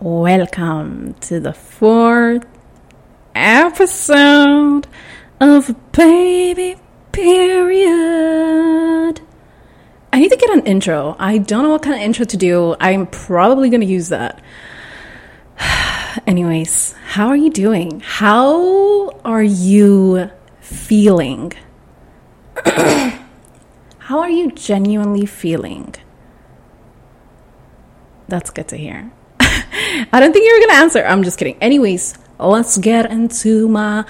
welcome to the fourth episode of Baby Period. I need to get an intro. I don't know what kind of intro to do. I'm probably going to use that. Anyways, how are you doing? How are you feeling? how are you genuinely feeling? That's good to hear. I don't think you were going to answer. I'm just kidding. Anyways, let's get into my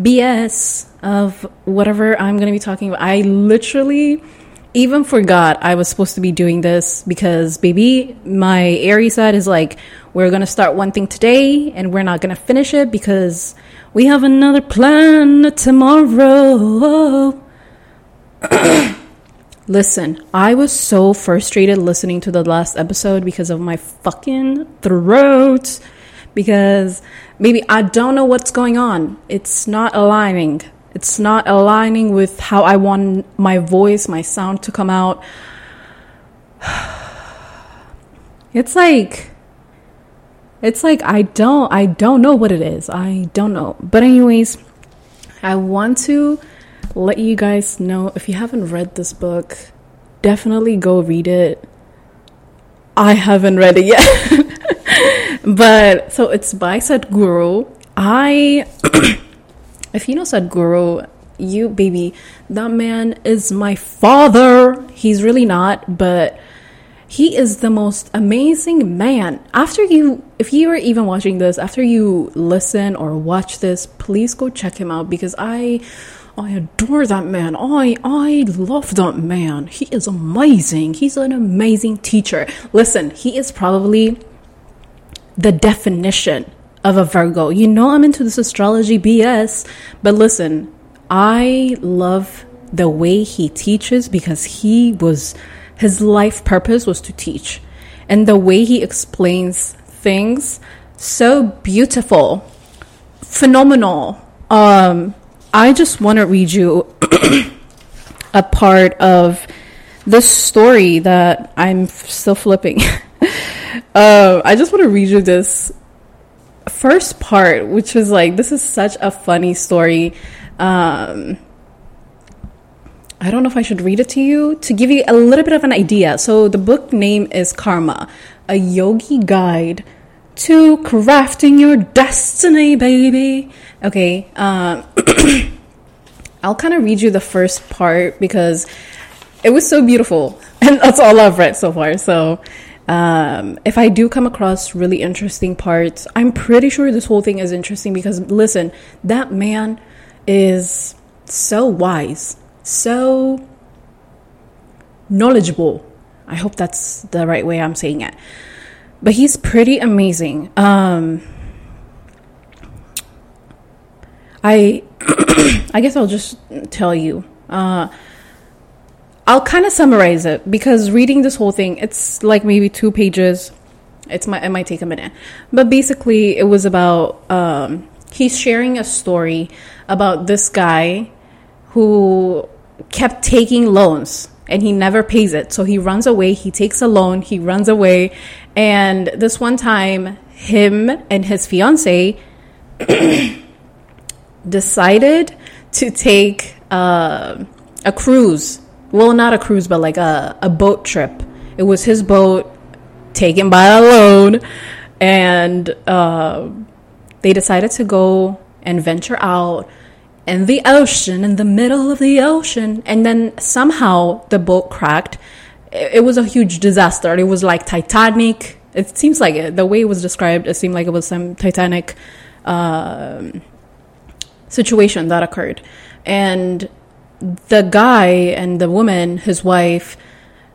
BS of whatever I'm to be talking about. I literally even forgot I was supposed to be doing this because, baby, my Aries side is like, we're to start one thing today and we're not to finish it because we have another plan tomorrow. Listen, I was so frustrated listening to the last episode because of my fucking throat. Because maybe I don't know what's going on. It's not aligning. It's not aligning with how I want my voice, my sound to come out. It's like it's like I don't I don't know what it is. I don't know. But anyways, I want to let you guys know if you haven't read this book, definitely go read it. I haven't read it yet. but so it's by Sadhguru. I if you know Sadhguru, you baby, that man is my father. He's really not, but he is the most amazing man. After you, if you are even watching this, after you listen or watch this, please go check him out because I, I adore that man. I, I love that man. He is amazing. He's an amazing teacher. Listen, he is probably the definition of a Virgo. You know, I'm into this astrology BS, but listen, I love the way he teaches because he was, his life purpose was to teach. And the way he explains things, so beautiful, phenomenal. Um, I just want to read you a part of this story that I'm still flipping. uh, I just want to read you this first part, which was like, this is such a funny story. Um, I don't know if I should read it to you to give you a little bit of an idea. So, the book name is Karma, a yogi guide to crafting your destiny, baby. Okay, um, I'll kind of read you the first part because it was so beautiful, and that's all I've read so far. So, um, if I do come across really interesting parts, I'm pretty sure this whole thing is interesting because listen, that man is so wise, so knowledgeable. I hope that's the right way I'm saying it. But he's pretty amazing. Um, I I guess I'll just tell you. Uh, I'll kind of summarize it because reading this whole thing, it's like maybe two pages. It's my it might take a minute, but basically, it was about um, he's sharing a story about this guy who kept taking loans and he never pays it. So he runs away. He takes a loan. He runs away, and this one time, him and his fiance decided to take uh, a cruise well, not a cruise, but like a, a boat trip. It was his boat taken by a loan, and uh, they decided to go and venture out in the ocean, in the middle of the ocean, and then somehow the boat cracked. It, it was a huge disaster. It was like Titanic. It seems like it. The way it was described, it seemed like it was some Titanic uh, situation that occurred, and the guy and the woman, his wife,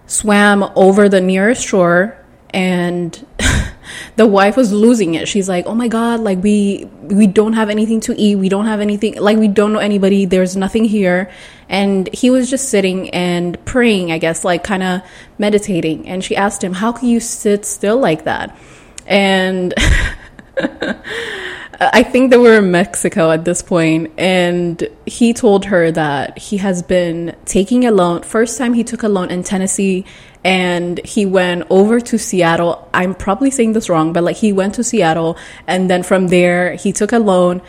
swam over the nearest shore and the wife was losing it. She's like, "Oh my god, like we we don't have anything to eat. We don't have anything like we don't know anybody. There's nothing here." And he was just sitting and praying, I guess, like kind of meditating. And she asked him, "How can you sit still like that?" And I think they were in Mexico at this point, and he told her that he has been taking a loan. First time he took a loan in Tennessee, and he went over to Seattle. I'm probably saying this wrong, but like he went to Seattle, and then from there he took a loan.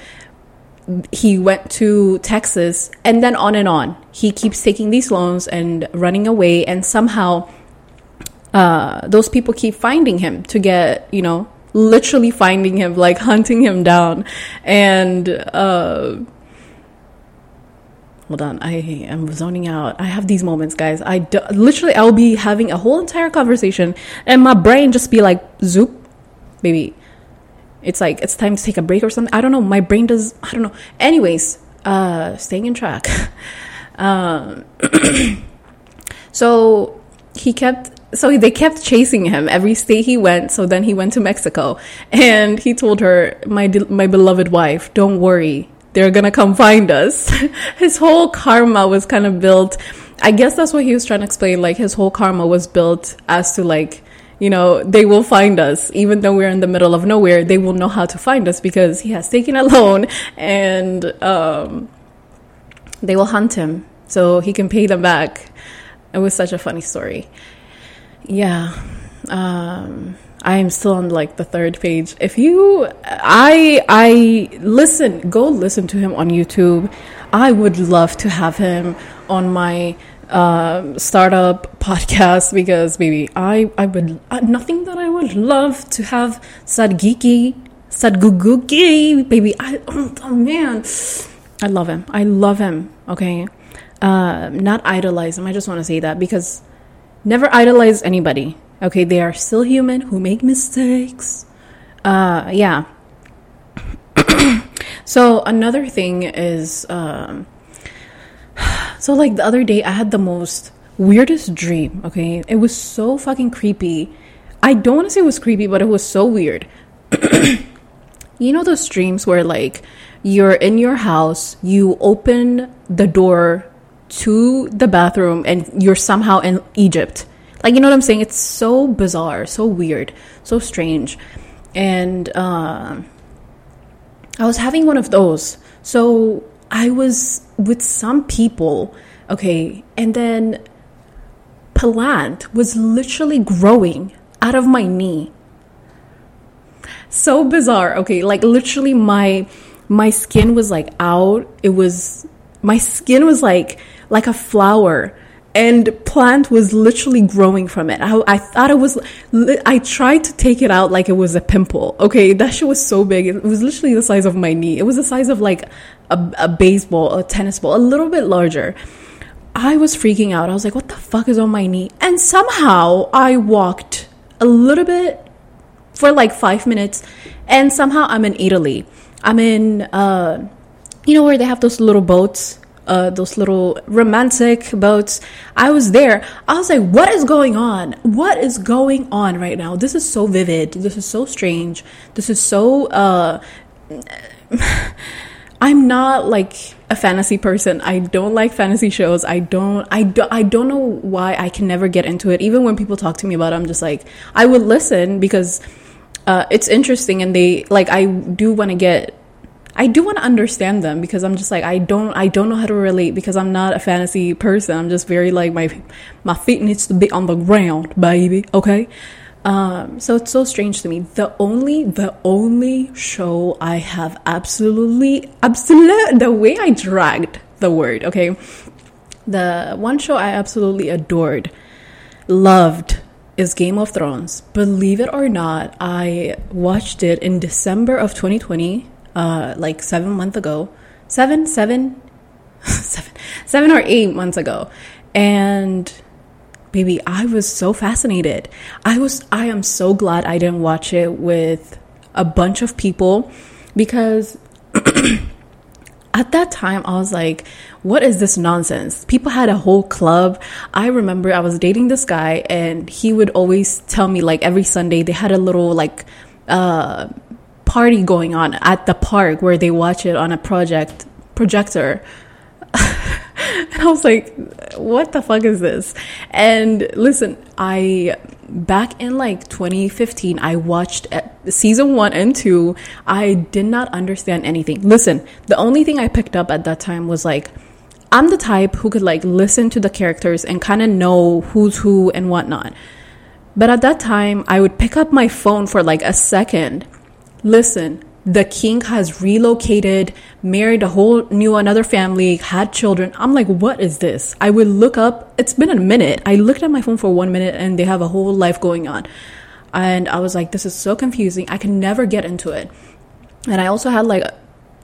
He went to Texas, and then on and on. He keeps taking these loans and running away, and somehow uh, those people keep finding him to get, you know, literally finding him, like hunting him down. And uh, hold on, I am zoning out. I have these moments, guys. I do, literally, I'll be having a whole entire conversation, and my brain just be like, zoop, baby. It's like it's time to take a break or something. I don't know. My brain does. I don't know. Anyways, uh, staying in track. um, so he kept so they kept chasing him every state he went. So then he went to Mexico, and he told her, "My my beloved wife, don't worry, they're gonna come find us." his whole karma was kind of built. I guess that's what he was trying to explain. Like his whole karma was built as to like, you know, they will find us even though we're in the middle of nowhere. They will know how to find us because he has taken a loan, and um, they will hunt him so he can pay them back. It was such a funny story. Yeah. Um, I am still on like the third page. If you, I, I listen, go listen to him on YouTube. I would love to have him on my um, startup podcast because maybe I, I would uh, nothing that I would love to have Sadgiki, Sadguguki, baby. I, oh man, I love him. I love him. Okay, uh, not idolize him. I just want to say that because never idolize anybody. Okay, they are still human who make mistakes. Uh, yeah. so another thing is, um, so like the other day I had the most weirdest dream. Okay, it was so fucking creepy. I don't want to say it was creepy, but it was so weird. you know those dreams where like you're in your house, you open the door to the bathroom and you're somehow in Egypt. Like, you know what I'm saying? It's so bizarre, so weird, so strange. And uh, I was having one of those. So I was with some people, okay, and then plant was literally growing out of my knee. So bizarre, okay, like literally my my skin was like out. It was my skin was like like a flower and plant was literally growing from it. I, I, thought it was, I tried to take it out like it was a pimple. Okay, that shit was so big. It was literally the size of my knee. It was the size of like a, a baseball, a tennis ball, a little bit larger. I was freaking out. I was like, what the fuck is on my knee? And somehow I walked a little bit for like five minutes and somehow I'm in Italy. I'm in, uh, you know, where they have those little boats uh, those little romantic boats. I was there. I was like, what is going on? What is going on right now? This is so vivid. This is so strange. This is so. Uh, I'm not like a fantasy person. I don't like fantasy shows. I don't. I don't I don't know why I can never get into it. Even when people talk to me about it, I'm just like, I would listen because uh, it's interesting, and they like. I do want to get I do want to understand them because I'm just like I don't I don't know how to relate because I'm not a fantasy person. I'm just very like my my feet needs to be on the ground, baby. Okay. Um, so it's so strange to me. The only the only show I have absolutely absolute the way I dragged the word, okay. The one show I absolutely adored, loved is Game of Thrones. Believe it or not, I watched it in December of 2020 uh, like seven months ago, seven, seven, seven, seven or eight months ago, and baby, I was so fascinated. I was, I am so glad I didn't watch it with a bunch of people because. at that time, I was like, what is this nonsense? People had a whole club. I remember I was dating this guy, and he would always tell me, like, every Sunday they had a little, like, uh, party going on at the park where they watch it on a project projector. and I was like, what the fuck is this? And listen, I back in like 2015, I watched season one and two. I did not understand anything. Listen, the only thing I picked up at that time was like, I'm the type who could like listen to the characters and kind of know who's who and whatnot. But at that time, I would pick up my phone for like a second, listen, the king has relocated, married a whole new another family, had children. I'm like, what is this? I would look up. It's been a minute. I looked at my phone for one minute and they have a whole life going on. And I was like, this is so confusing. I can never get into it. And I also had like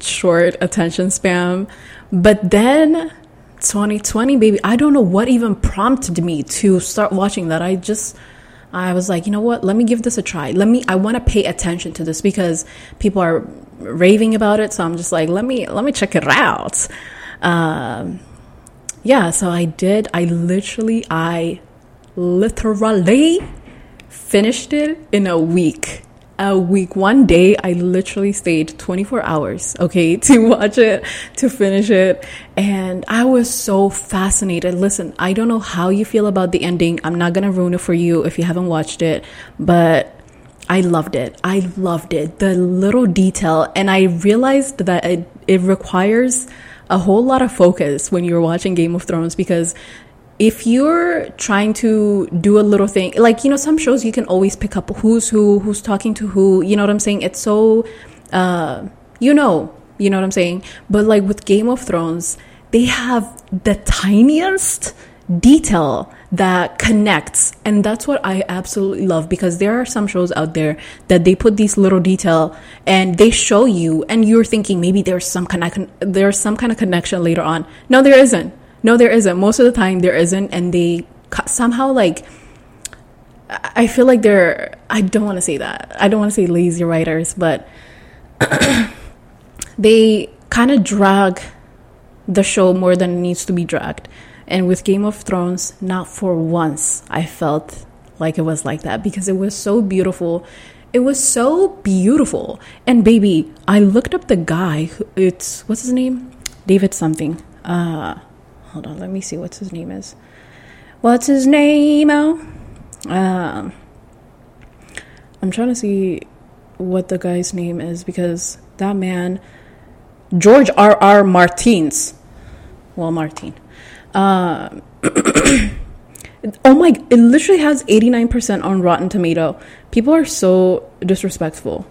short attention span. But then 2020, baby, I don't know what even prompted me to start watching that. I just I was like, you know what? Let me give this a try. Let me. I want to pay attention to this because people are raving about it. So I'm just like, let me let me check it out. Um, yeah. So I did. I literally, I literally finished it in a week a week. One day, I literally stayed 24 hours, okay, to watch it, to finish it. And I was so fascinated. Listen, I don't know how you feel about the ending. I'm not going to ruin it for you if you haven't watched it, but I loved it. I loved it. The little detail. And I realized that it, it requires a whole lot of focus when you're watching Game of Thrones because if you're trying to do a little thing like you know some shows you can always pick up who's who who's talking to who you know what i'm saying? It's so uh, you know you know what i'm saying? But like with game of thrones they have the tiniest detail that connects and that's what i absolutely love because there are some shows out there that they put these little detail and they show you and you're thinking maybe there's some of there's some kind of connection later on. No there isn't no, there isn't. Most of the time, there isn't, and they somehow like. I feel like they're. I don't want to say that. I don't want to say lazy writers, but they kind of drag the show more than it needs to be dragged. And with Game of Thrones, not for once I felt like it was like that because it was so beautiful. It was so beautiful. And baby, I looked up the guy. Who, it's what's his name? David something. Uh hold on, let me see what his name is. What's his name? Oh, I'm trying to see what the guy's name is because that man, George R. R. Martins, well, Martin. Um, oh my! It literally has 89% on Rotten Tomato. People are so disrespectful.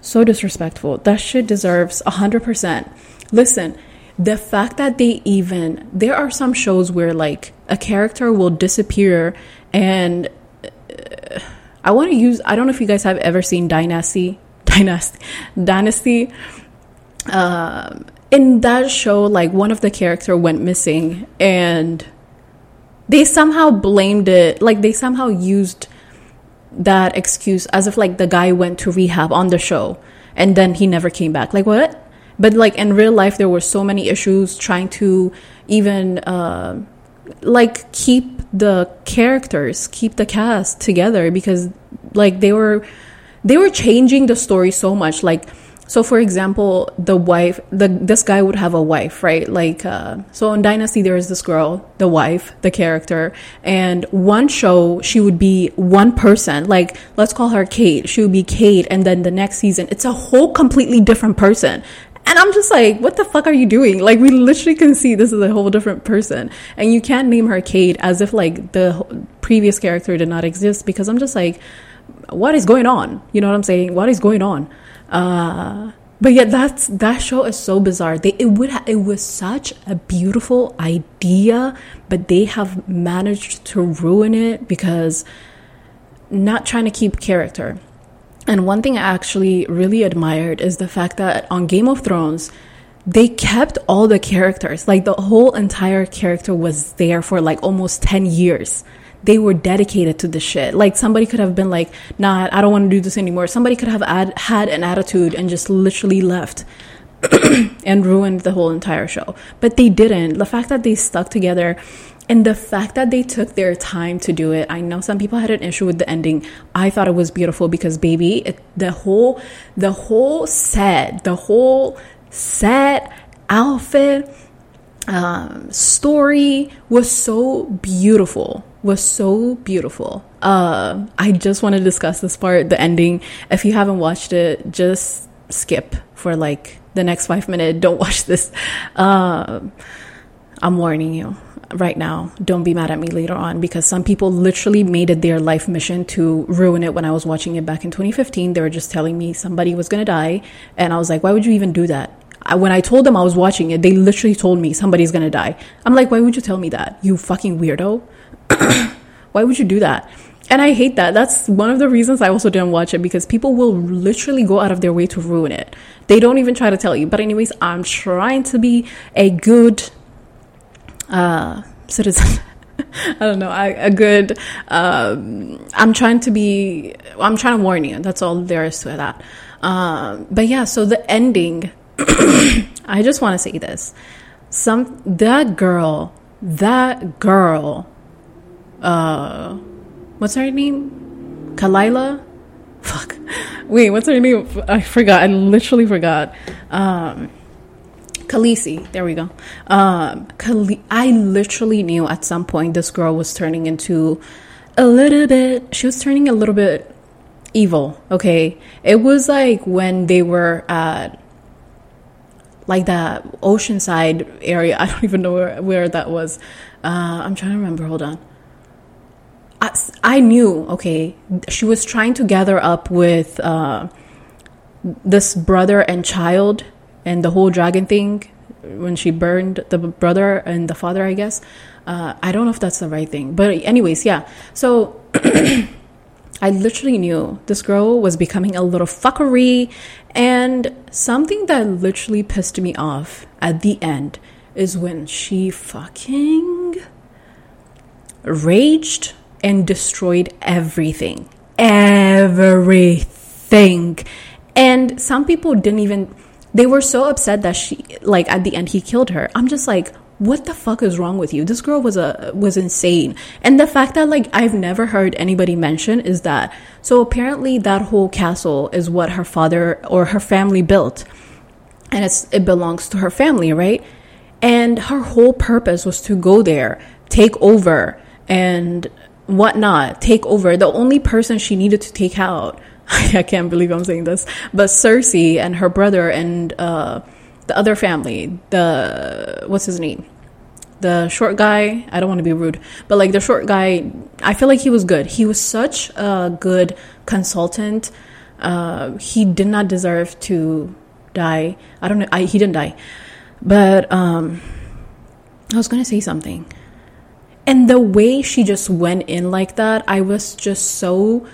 So disrespectful. That shit deserves 100%. Listen, the fact that they even there are some shows where like a character will disappear and uh, I want to use I don't know if you guys have ever seen Dynasty Dynasty Dynasty. Um, in that show like one of the character went missing and they somehow blamed it like they somehow used that excuse as if like the guy went to rehab on the show and then he never came back. Like what but like in real life there were so many issues trying to even uh, like keep the characters keep the cast together because like they were they were changing the story so much. Like so for example the wife the this guy would have a wife right? Like uh, so in dynasty there is this girl the wife the character and one show she would be one person. Like let's call her kate. She would be kate and then the next season it's a whole completely different person and I'm just like, what the fuck are you doing? Like, we literally can see this is a whole different person. And you can't name her Kate as if like the previous character did not exist because I'm just like, what is going on? You know what I'm saying? What is going on? Uh, but yet that's that show is so bizarre. They it would ha- it was such a beautiful idea, but they have managed to ruin it because not trying to keep character and one thing I actually really admired is the fact that on Game of Thrones, they kept all the characters. Like the whole entire character was there for like almost 10 years. They were dedicated to the shit. Like somebody could have been like, nah, I don't want to do this anymore. Somebody could have ad- had an attitude and just literally left. and ruined the whole entire show. But they didn't. The fact that they stuck together and the fact that they took their time to do it, I know some people had an issue with the ending. I thought it was beautiful because baby, it, the whole the whole set, the whole set outfit um, story was so beautiful was so beautiful. Uh, i just want to discuss this part the ending. If you haven't watched it just skip for like the next five minutes. Don't watch this. Uh, i'm warning you right now don't be mad at me later on because some people literally made it their life mission to ruin it when i was watching it back in 2015 they were just telling me somebody was going to die and i was like why would you even do that when I told them I was watching it, they literally told me somebody's gonna die. I'm like, why would you tell me that? You fucking weirdo. why would you do that? And I hate that. That's one of the reasons I also didn't watch it because people will literally go out of their way to ruin it. They don't even try to tell you. But, anyways, I'm trying to be a good uh, citizen. I don't know, I, a good. Um, I'm trying to be. I'm trying to warn you. That's all there is to that. Um, but yeah, so the ending I just want to say this. Some that girl, that girl, uh, what's her name? Kalila? Fuck. Wait, what's her name? I forgot. I literally forgot. Um, Khaleesi. There we go. Um, Khale- I literally knew at some point this girl was turning into a little bit. She was turning a little bit evil. Okay, it was like when they were at like that oceanside area. I don't even know where, where that was. Uh, I'm trying to remember. Hold on. I, I knew, okay, she was trying to gather up with uh, this brother and child and the whole dragon thing when she burned the brother and the father, I guess. Uh, I don't know if that's the right thing. But, anyways, yeah. So. I literally knew this girl was becoming a little fuckery. And something that literally pissed me off at the end is when she fucking raged and destroyed everything. Everything. And some people didn't even, they were so upset that she, like, at the end, he killed her. I'm just like, what the fuck is wrong with you? This girl was a was insane. And the fact that like I've never heard anybody mention is that so apparently that whole castle is what her father or her family built. And it's it belongs to her family, right? And her whole purpose was to go there, take over and whatnot, take over. The only person she needed to take out, I can't believe I'm saying this, but Cersei and her brother and uh the other family, the what's his name? The short guy, I don't want to be rude, but like the short guy, I feel like he was good. He was such a good consultant. Uh, he did not deserve to die. I don't know. I, he didn't die, but um, I was gonna say something. And the way she just went in like that, I was just so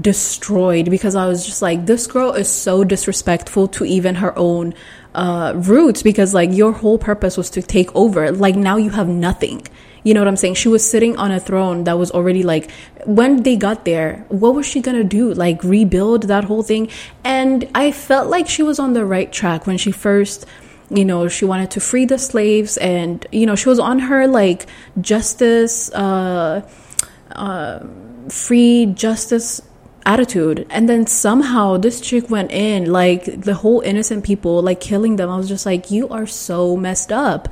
destroyed because I was just like, this girl is so disrespectful to even her own uh, roots because like your whole purpose was to take over. Like now you have nothing. You know what I'm saying? She was sitting on a throne that was already like, when they got there, what was she gonna do? Like rebuild that whole thing? And I felt like she was on the right track when she first, you know, she wanted to free the slaves and, you know, she was on her like justice, uh, uh, free justice attitude. And then somehow this chick went in like the whole innocent people like killing them. I was just like you are so messed up.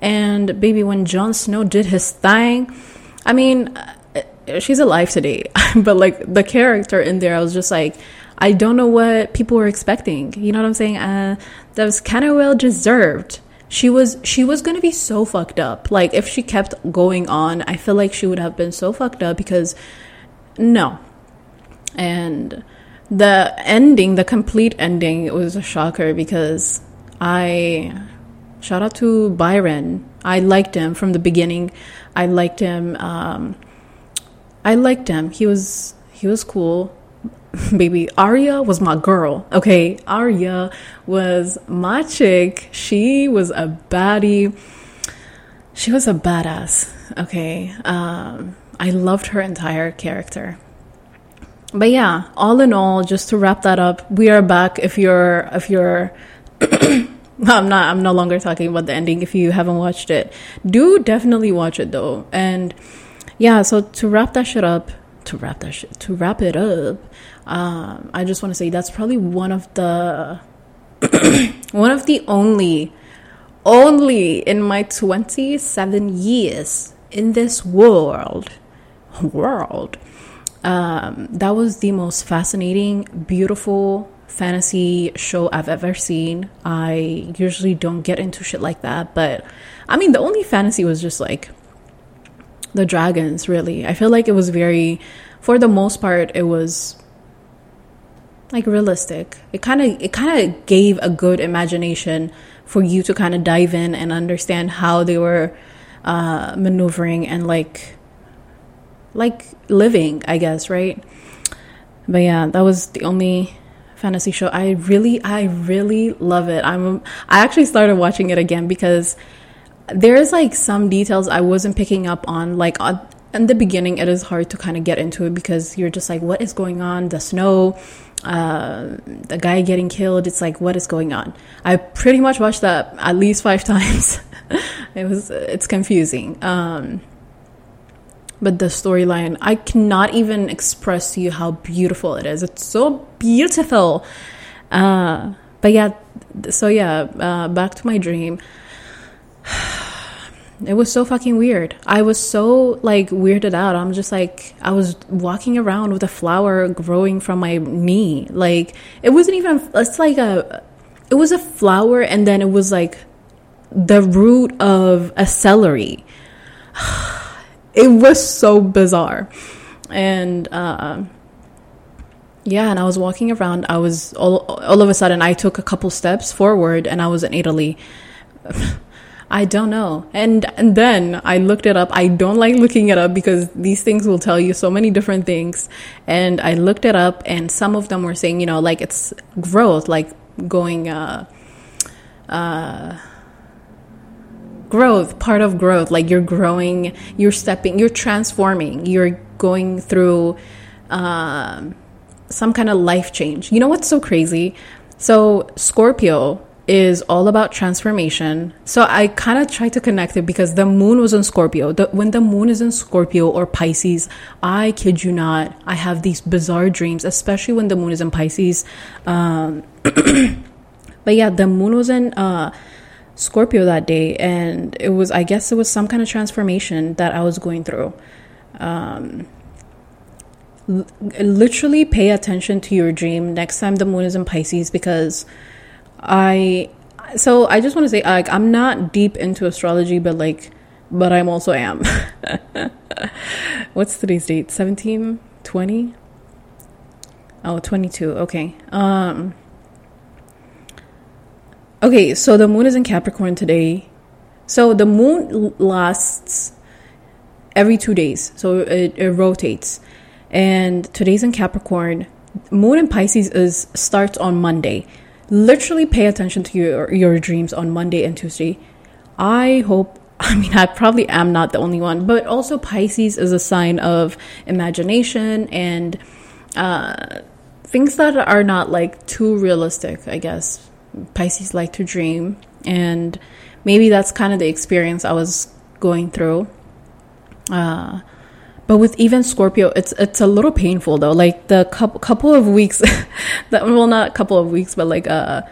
And baby when Jon Snow did his thing i mean uh, she's alive today but like the character in there i was just like i don't know what people were expecting. You know what i'm saying? Uh, that was kind of well deserved. She was she was gonna be so fucked up. Like if she kept going on i feel like she would have been so fucked up because no and the ending, the complete ending, it was a shocker because I shout out to Byron. I liked him from the beginning. I liked him. Um, I liked him. He was he was cool. Baby Arya was my girl. Okay, Arya was my chick. She was a baddie. She was a badass. Okay, um, I loved her entire character but yeah, all in all, just to wrap that up, we are back. If you're, if you're, I'm not, I'm no longer talking about the ending. If you haven't watched it, do definitely watch it though. And yeah, so to wrap that shit up, to wrap that shit, to wrap it up, um, I just want to say that's probably one of the, one of the only only in my 27 years in this world, world, um, that was the most fascinating, beautiful fantasy show I've ever seen. I usually don't get into shit like that, but I mean, the only fantasy was just like the dragons, really. I feel like it was very, for the most part, it was like realistic. It kind of it kind of gave a good imagination for you to kind of dive in and understand how they were uh, maneuvering and like like living, I guess, right? But yeah, that was the only fantasy show. I really I really love it. I'm I actually started watching it again because there's like some details I wasn't picking up on like in the beginning it is hard to kind of get into it because you're just like what is going on the snow uh, the guy getting killed. It's like, what is going on? I pretty much watched that at least five times. it was, it's confusing. Um, but the storyline, I cannot even express to you how beautiful it is. It's so beautiful. Uh, but yeah, so yeah, uh, back to my dream. it was so fucking weird. I was so like weirded out. I'm just like I was walking around with a flower growing from my knee. Like it wasn't even it's like a it was a flower and then it was like the root of a celery. it was so bizarre. And uh yeah, and I was walking around. I was all all of a sudden I took a couple steps forward and I was in Italy. I don't know. And and then I looked it up. I don't like looking it up because these things will tell you so many different things. And I looked it up and some of them were saying, you know, like it's growth, like going uh uh growth, part of growth, like you're growing, you're stepping, you're transforming, you're going through um some kind of life change. You know what's so crazy? So Scorpio is all about transformation. So I kind of tried to connect it because the moon was in Scorpio. The, when the moon is in Scorpio or Pisces, I kid you not, I have these bizarre dreams, especially when the moon is in Pisces. Um, but yeah, the moon was in uh, Scorpio that day, and it was, I guess, it was some kind of transformation that I was going through. Um, literally pay attention to your dream next time the moon is in Pisces because I so I just want to say like I'm not deep into astrology, but like but I'm also am. What's today's date? 17, 20? Oh, 22. Okay. Um Okay, so the moon is in Capricorn today. So the moon lasts every 2 days. So it, it rotates. And today's in Capricorn. Moon in Pisces is starts on Monday literally pay attention to your your dreams on Monday and Tuesday. I hope I mean I probably am not the only one, but also Pisces is a sign of imagination and uh, things that are not like too realistic, I guess. Pisces like to dream and maybe that's kind of the experience I was going through. Uh, but with even Scorpio, it's it's a little painful though. Like the couple couple of weeks, that well not a couple of weeks, but like uh,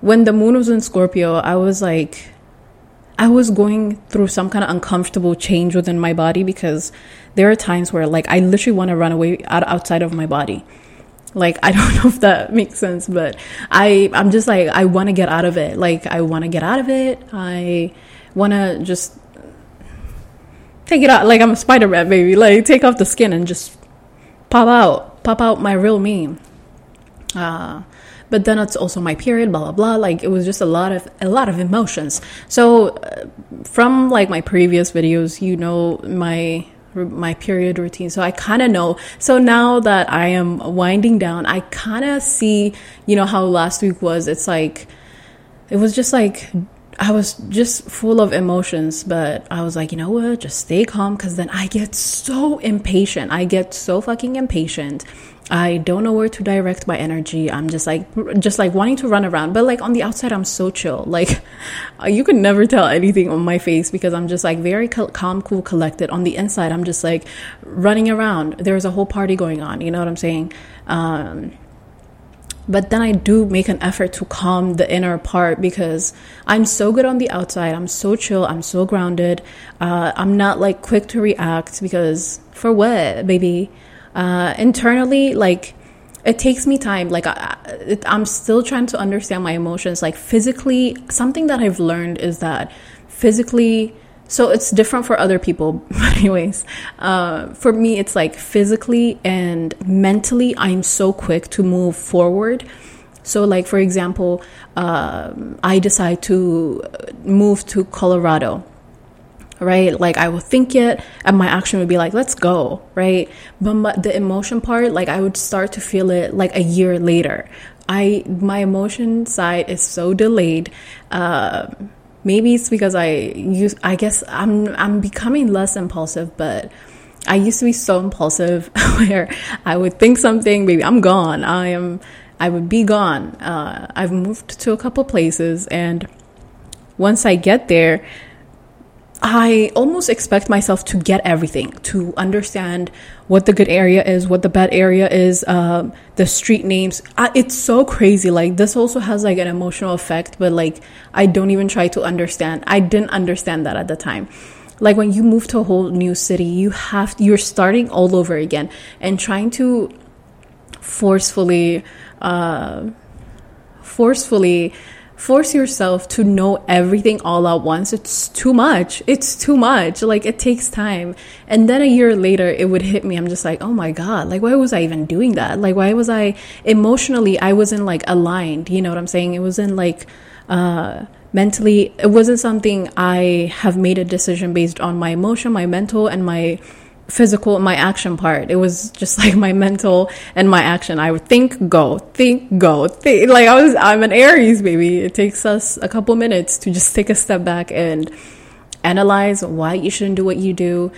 when the moon was in Scorpio, I was like, I was going through some kind of uncomfortable change within my body because there are times where like I literally want to run away out outside of my body. Like I don't know if that makes sense, but I I'm just like I want to get out of it. Like I want to get out of it. I want to just take it out like I'm a Spider Man, baby. Like take off the skin and just pop out, pop out my real me. Uh, but then it's also my period, blah blah blah. Like it was just a lot of a lot of emotions. So uh, from like my previous videos, you know my my period routine. So I kind of know. So now that I am winding down, I kind of see, you know, how last week was. It's like, it was just like I was just full of emotions, but I was like, you know what? Just stay calm because then I get so impatient. I get so fucking impatient. I don't know where to direct my energy. I'm just like, just like wanting to run around. But like on the outside, I'm so chill. Like you can never tell anything on my face because I'm just like very calm, cool, collected. On the inside, I'm just like running around. There's a whole party going on. You know what I'm saying? Um, but then I do make an effort to calm the inner part because I'm so good on the outside. I'm so chill. I'm so grounded. Uh, I'm not like quick to react because for what, baby? Uh, internally, like it takes me time. Like I, I'm still trying to understand my emotions. Like physically, something that I've learned is that physically so it's different for other people anyways uh, for me it's like physically and mentally i'm so quick to move forward. So like for example uh, i decide to move to colorado right? Like i would think it and my action would be like let's go right? But my, the emotion part like i would start to feel it like a year later. I my emotion side is so delayed uh, maybe it's because I use I guess I'm I'm becoming less impulsive, but I used to be so impulsive where I would think something, maybe I'm gone. I am I would be gone. Uh, I've moved to a couple places and once I get there, I almost expect myself to get everything, to understand what the good area is, what the bad area is, um, the street names. I, it's so crazy. Like this also has like an emotional effect, but like I don't even try to understand. I didn't understand that at the time. Like when you move to a whole new city, you have you're starting all over again and trying to forcefully, uh, forcefully force yourself to know everything all at once. It's too much. It's too much. Like it takes time. And then a year later, it would hit me. I'm just like, oh my God, like why was I even doing that? Like why was I emotionally, I wasn't like aligned. You know what I'm saying? It wasn't like, uh, mentally, it wasn't something I have made a decision based on my emotion, my mental, and my physical my action part it was just like my mental and my action i would think go think go think like i was i'm an aries baby it takes us a couple minutes to just take a step back and analyze why you shouldn't do what you do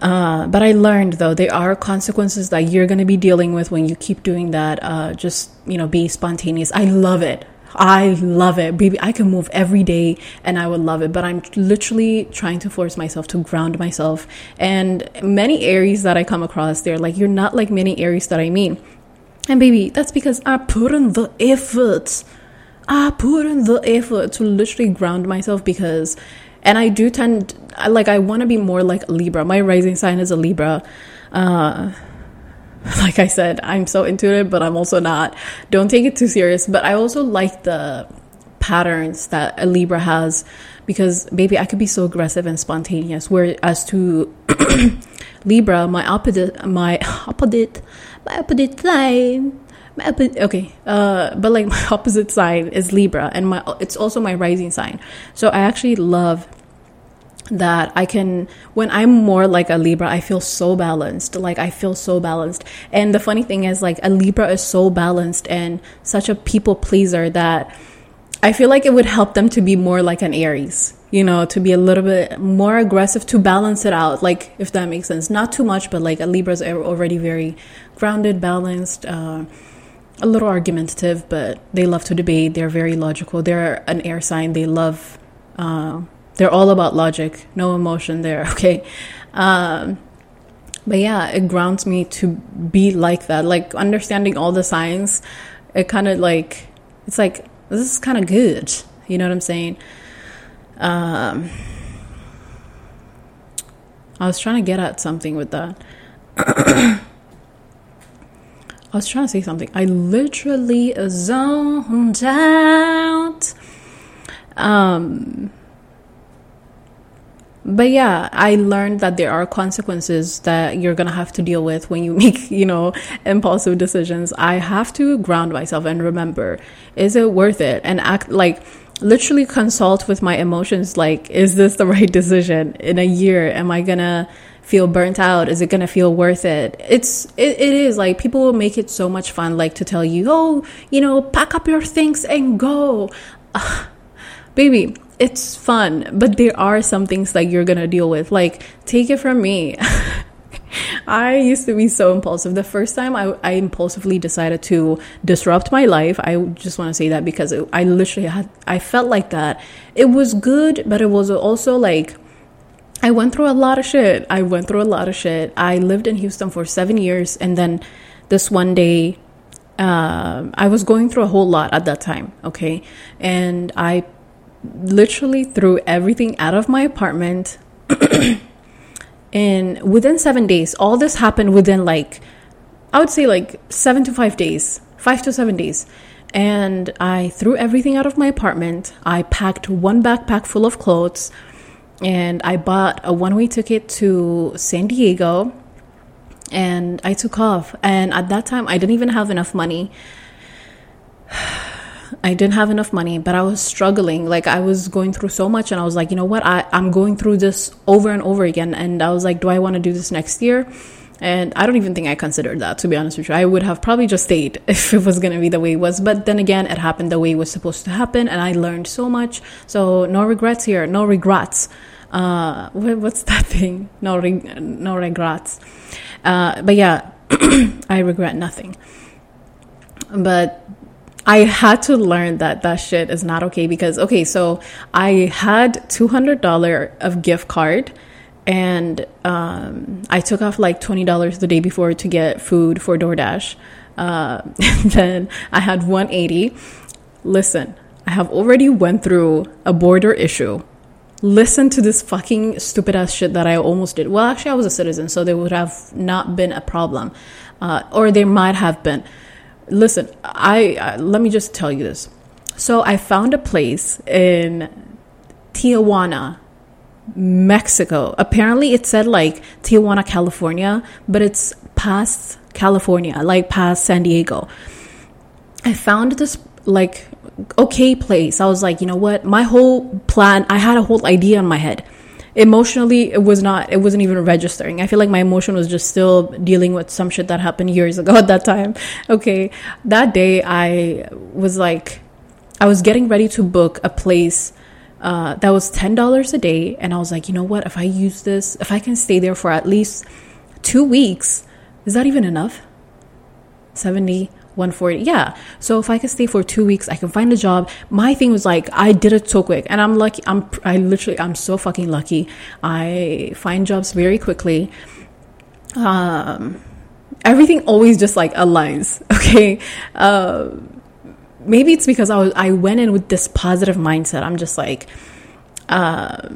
uh, but I learned though there are consequences that you're going to be dealing with when you keep doing that. Uh, just you know, be spontaneous. I love it. I love it, baby. I can move every day and I would love it, but I'm literally trying to force myself to ground myself. And many Aries that I come across, they're like, You're not like many Aries that I meet. And baby, that's because I put in the effort. I put in the effort to literally ground myself because, and I do tend, like, I want to be more like Libra. My rising sign is a Libra. Uh, like I said, I'm so into it, but I'm also not. Don't take it too serious. But I also like the patterns that a Libra has because, baby, I could be so aggressive and spontaneous. Whereas to Libra, my opposite, my opposite, my opposite side. My opposite, okay, uh, but like my opposite side is Libra, and my it's also my rising sign. So I actually love that I can, when I'm more like a Libra, I feel so balanced. Like, I feel so balanced. And the funny thing is, like, a Libra is so balanced and such a people pleaser that I feel like it would help them to be more like an Aries, you know, to be a little bit more aggressive to balance it out. Like, if that makes sense. Not too much, but like a Libra's already very grounded, balanced, uh, a little argumentative, but they love to debate. They're very logical. They're an air sign. They love, uh, they're all about logic, no emotion there, okay? Um, but yeah, it grounds me to be like that. Like understanding all the signs, it kind of like, it's like, this is kind of good. You know what I'm saying? Um, I was trying to get at something with that. I was trying to say something. I literally zoned out. Um, but yeah i learned that there are consequences that you're gonna have to deal with when you make you know impulsive decisions. I have to ground myself and remember is it worth it? And act like literally consult with my emotions like is this the right decision? In a year am i gonna feel burnt out? Is it gonna feel worth it? It's it, it is like people will make it so much fun like to tell you oh you know pack up your things and go. Baby it's fun, but there are some things that you're gonna deal with. Like, take it from me. I used to be so impulsive. The first time I, I impulsively decided to disrupt my life, I just want to say that because it, I literally had, I felt like that. It was good, but it was also like, I went through a lot of shit. I went through a lot of shit. I lived in Houston for seven years, and then this one day, uh, I was going through a whole lot at that time, okay? And I literally threw everything out of my apartment. and within seven days, all this happened within like, I would say like seven to five days, five to seven days. And I threw everything out of my apartment. I packed one backpack full of clothes and I bought a one way ticket to San Diego and I took off. And at that time, I didn't even have enough money. I didn't have enough money, but I was struggling. Like I was going through so much, and I was like, you know what? I, I'm going through this over and over again. And I was like, do I want to do this next year? And I don't even think I considered that, to be honest with you. I would have probably just stayed if it was going to be the way it was. But then again, it happened the way it was supposed to happen, and I learned so much. So no regrets here, no regrets. Uh, what's that thing? No, reg- no regrets. Uh, but yeah, I regret nothing. But I had to learn that that shit is not okay because okay, so I had two hundred dollar of gift card, and um, I took off like twenty dollars the day before to get food for DoorDash. Uh, then I had one eighty. Listen, I have already went through a border issue listen to this fucking stupid ass shit that I almost did. Well, actually, I was a citizen, so there would have not been a problem, uh, or there might have been. Listen, I uh, let me just tell you this. So I found a place in Tijuana, Mexico. Apparently, it said like Tijuana, California, but it's past California, like past San Diego. I found this like okay place. I was like, you know what? My whole plan, I had a whole idea in my head. Emotionally, it was not, it wasn't even registering. I feel like my emotion was just still dealing with some shit that happened years ago at that time. Okay. That day, I was like, I was getting ready to book a place uh, that was $10 a day. And I was like, you know what? If I use this, if I can stay there for at least two weeks, is that even enough? 70 140 yeah. So if i could stay for two weeks i can find a job. My thing was like i did it so quick and i'm lucky i'm i literally i'm so fucking lucky. I find jobs very quickly. Um everything always just like aligns okay? Uh maybe it's because i was i went in with this positive mindset. I'm just like uh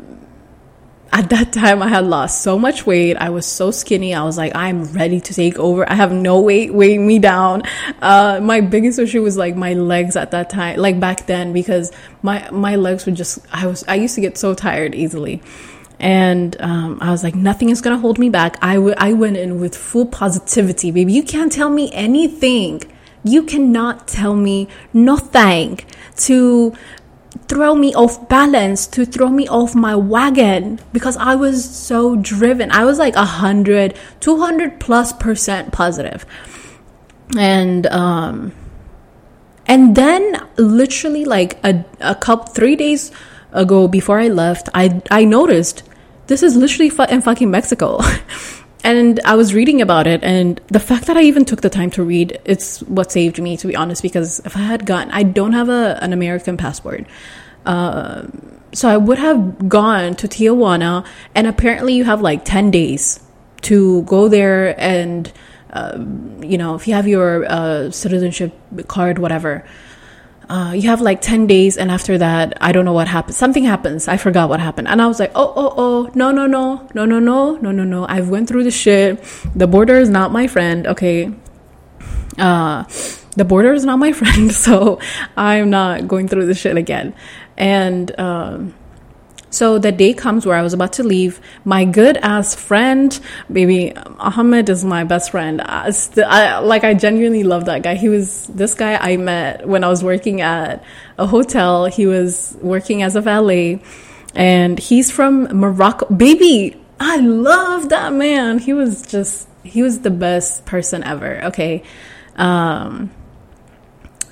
at that time I had lost so much weight. I was so skinny. I was like, I'm ready to take over. I have no weight weighing me down. Uh, my biggest issue was like my legs at that time, like back then, because my, my legs would just, I was, I used to get so tired easily. And um, I was like, nothing is gonna hold me back. I, w- I went in with full positivity, baby. You can't tell me anything. You cannot tell me nothing to throw me off balance, to throw me off my wagon because I was so driven. I was like 100, 200 plus percent positive. And, um, and then literally like a, a couple, three days ago before I left, I, I noticed this is literally fu- in fucking Mexico. and I was reading about it, and the fact that I even took the time to read, it's what saved me, to be honest. Because if I had gotten, I don't have a, an American passport, uh, so I would have gone to Tijuana, and apparently you have like ten days to go there, and uh, you know if you have your uh, citizenship card, whatever uh, you have like 10 days and after that i don't know what happens something happens. I forgot what happened. And i was like oh oh oh no no no no no no no no no. I've went through the shit. The border is not my friend. Okay. Uh the border is not my friend so i'm not going through this shit again. And um so the day comes where I was about to leave. My good ass friend, baby Ahmed, is my best friend. I, I, like I genuinely love that guy. He was this guy I met when I was working at a hotel. He was working as a valet, and he's from Morocco. Baby, I love that man. He was just he was the best person ever. Okay. Um,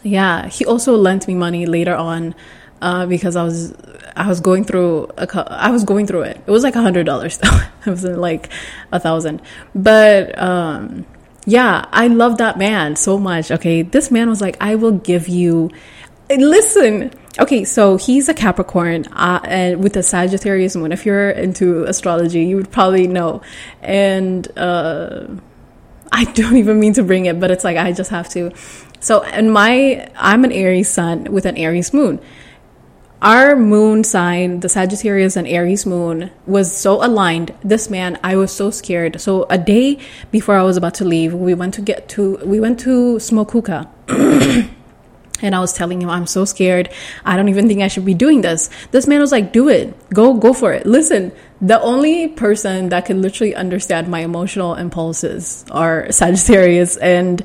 yeah, he also lent me money later on uh, because I was I was going through a I was going through it. It was like a hundred dollars it wasn't like a thousand. But um, yeah, I love that man so much. Okay, this man was like, I will give you. Listen, okay, so he's a Capricorn uh, and with a Sagittarius moon. If you're into astrology, you would probably know. And uh, I don't even mean to bring it, but it's like I just have to. So, and my, I'm an Aries sun with an Aries moon. Our moon sign, the Sagittarius and Aries moon, was so aligned. This man, I was so scared. So, a day before I was about to leave, we went to get to, we went to smoke hookah. and I was telling him, I'm so scared. I don't even think I should be doing this. This man was like, do it. Go, go for it. Listen, the only person that can literally understand my emotional impulses are Sagittarius and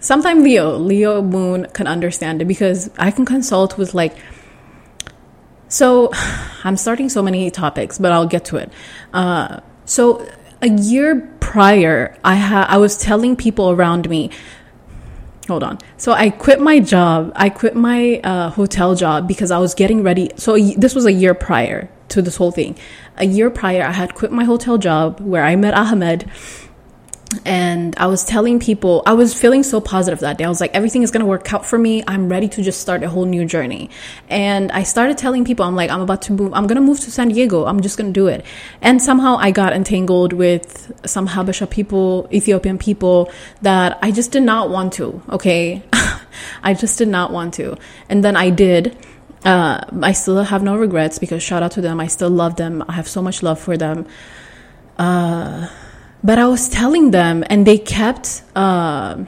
sometimes Leo. Leo moon can understand it because I can consult with like, so I'm starting so many topics, but I'll get to it. Uh, so a year prior, I ha- I was telling people around me, hold on. So I quit my job. I quit my uh, hotel job because I was getting ready. So this was a year prior to this whole thing. A year prior, I had quit my hotel job where I met Ahmed. And I was telling people, I was feeling so positive that day. I was like, everything is going to work out for me. I'm ready to just start a whole new journey. And I started telling people, I'm like, I'm about to move. I'm going to move to San Diego. I'm just going to do it. And somehow I got entangled with some Habesha people, Ethiopian people that I just did not want to. Okay. I just did not want to. And then I did uh, I still have no regrets because shout out to them. I still love them. I have so much love for them. Uh, but I was telling them, and they kept uh,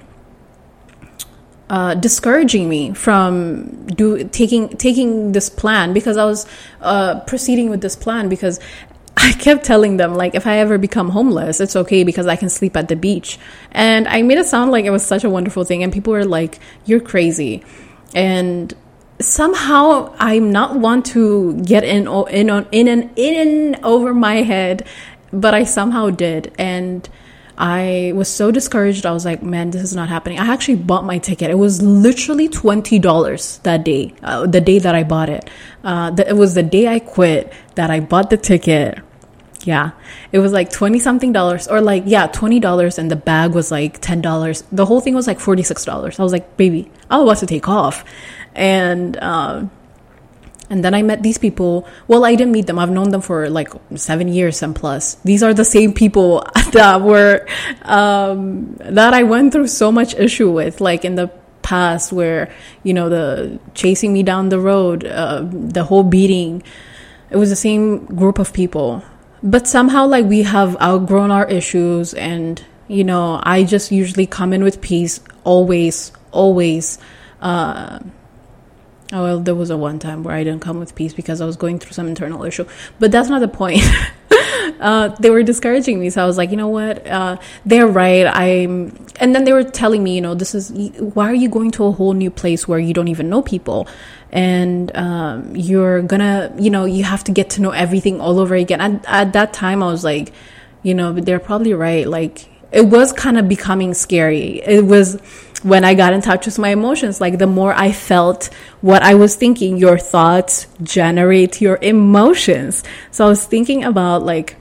uh, discouraging me from do taking taking this plan because I was uh, proceeding with this plan because I kept telling them like if I ever become homeless, it's okay because I can sleep at the beach. And I made it sound like it was such a wonderful thing, and people were like, "You're crazy," and somehow I'm not one to get in in on in and in over my head, but I somehow did, and I was so discouraged. I was like, man, this is not happening. I actually bought my ticket. It was literally twenty dollars that day, uh, the day that I bought it. Uh, the, it was the day I quit that I bought the ticket. Yeah, it was like 20 something dollars, or like, yeah, $20, and the bag was like $10. The whole thing was like $46. I was like, baby, I was about to take off and um, and then I met these people. Well, I didn't meet them. I've known them for like seven years and plus. These are the same people that were um, that I went through so much issue with, like in the past, where you know the chasing me down the road, uh, the whole beating. It was the same group of people, but somehow like we have outgrown our issues, and you know I just usually come in with peace, always, always. Uh, Oh, well, there was a one time where I didn't come with peace because I was going through some internal issue. But that's not the point. uh, they were discouraging me. So I was like, you know what? Uh, they're right. I'm. And then they were telling me, you know, this is why are you going to a whole new place where you don't even know people? And um, you're gonna, you know, you have to get to know everything all over again. And at that time, I was like, you know, they're probably right. Like, it was kind of becoming scary. It was when I got in touch with my emotions. Like the more I felt what I was thinking, your thoughts generate your emotions. So I was thinking about like,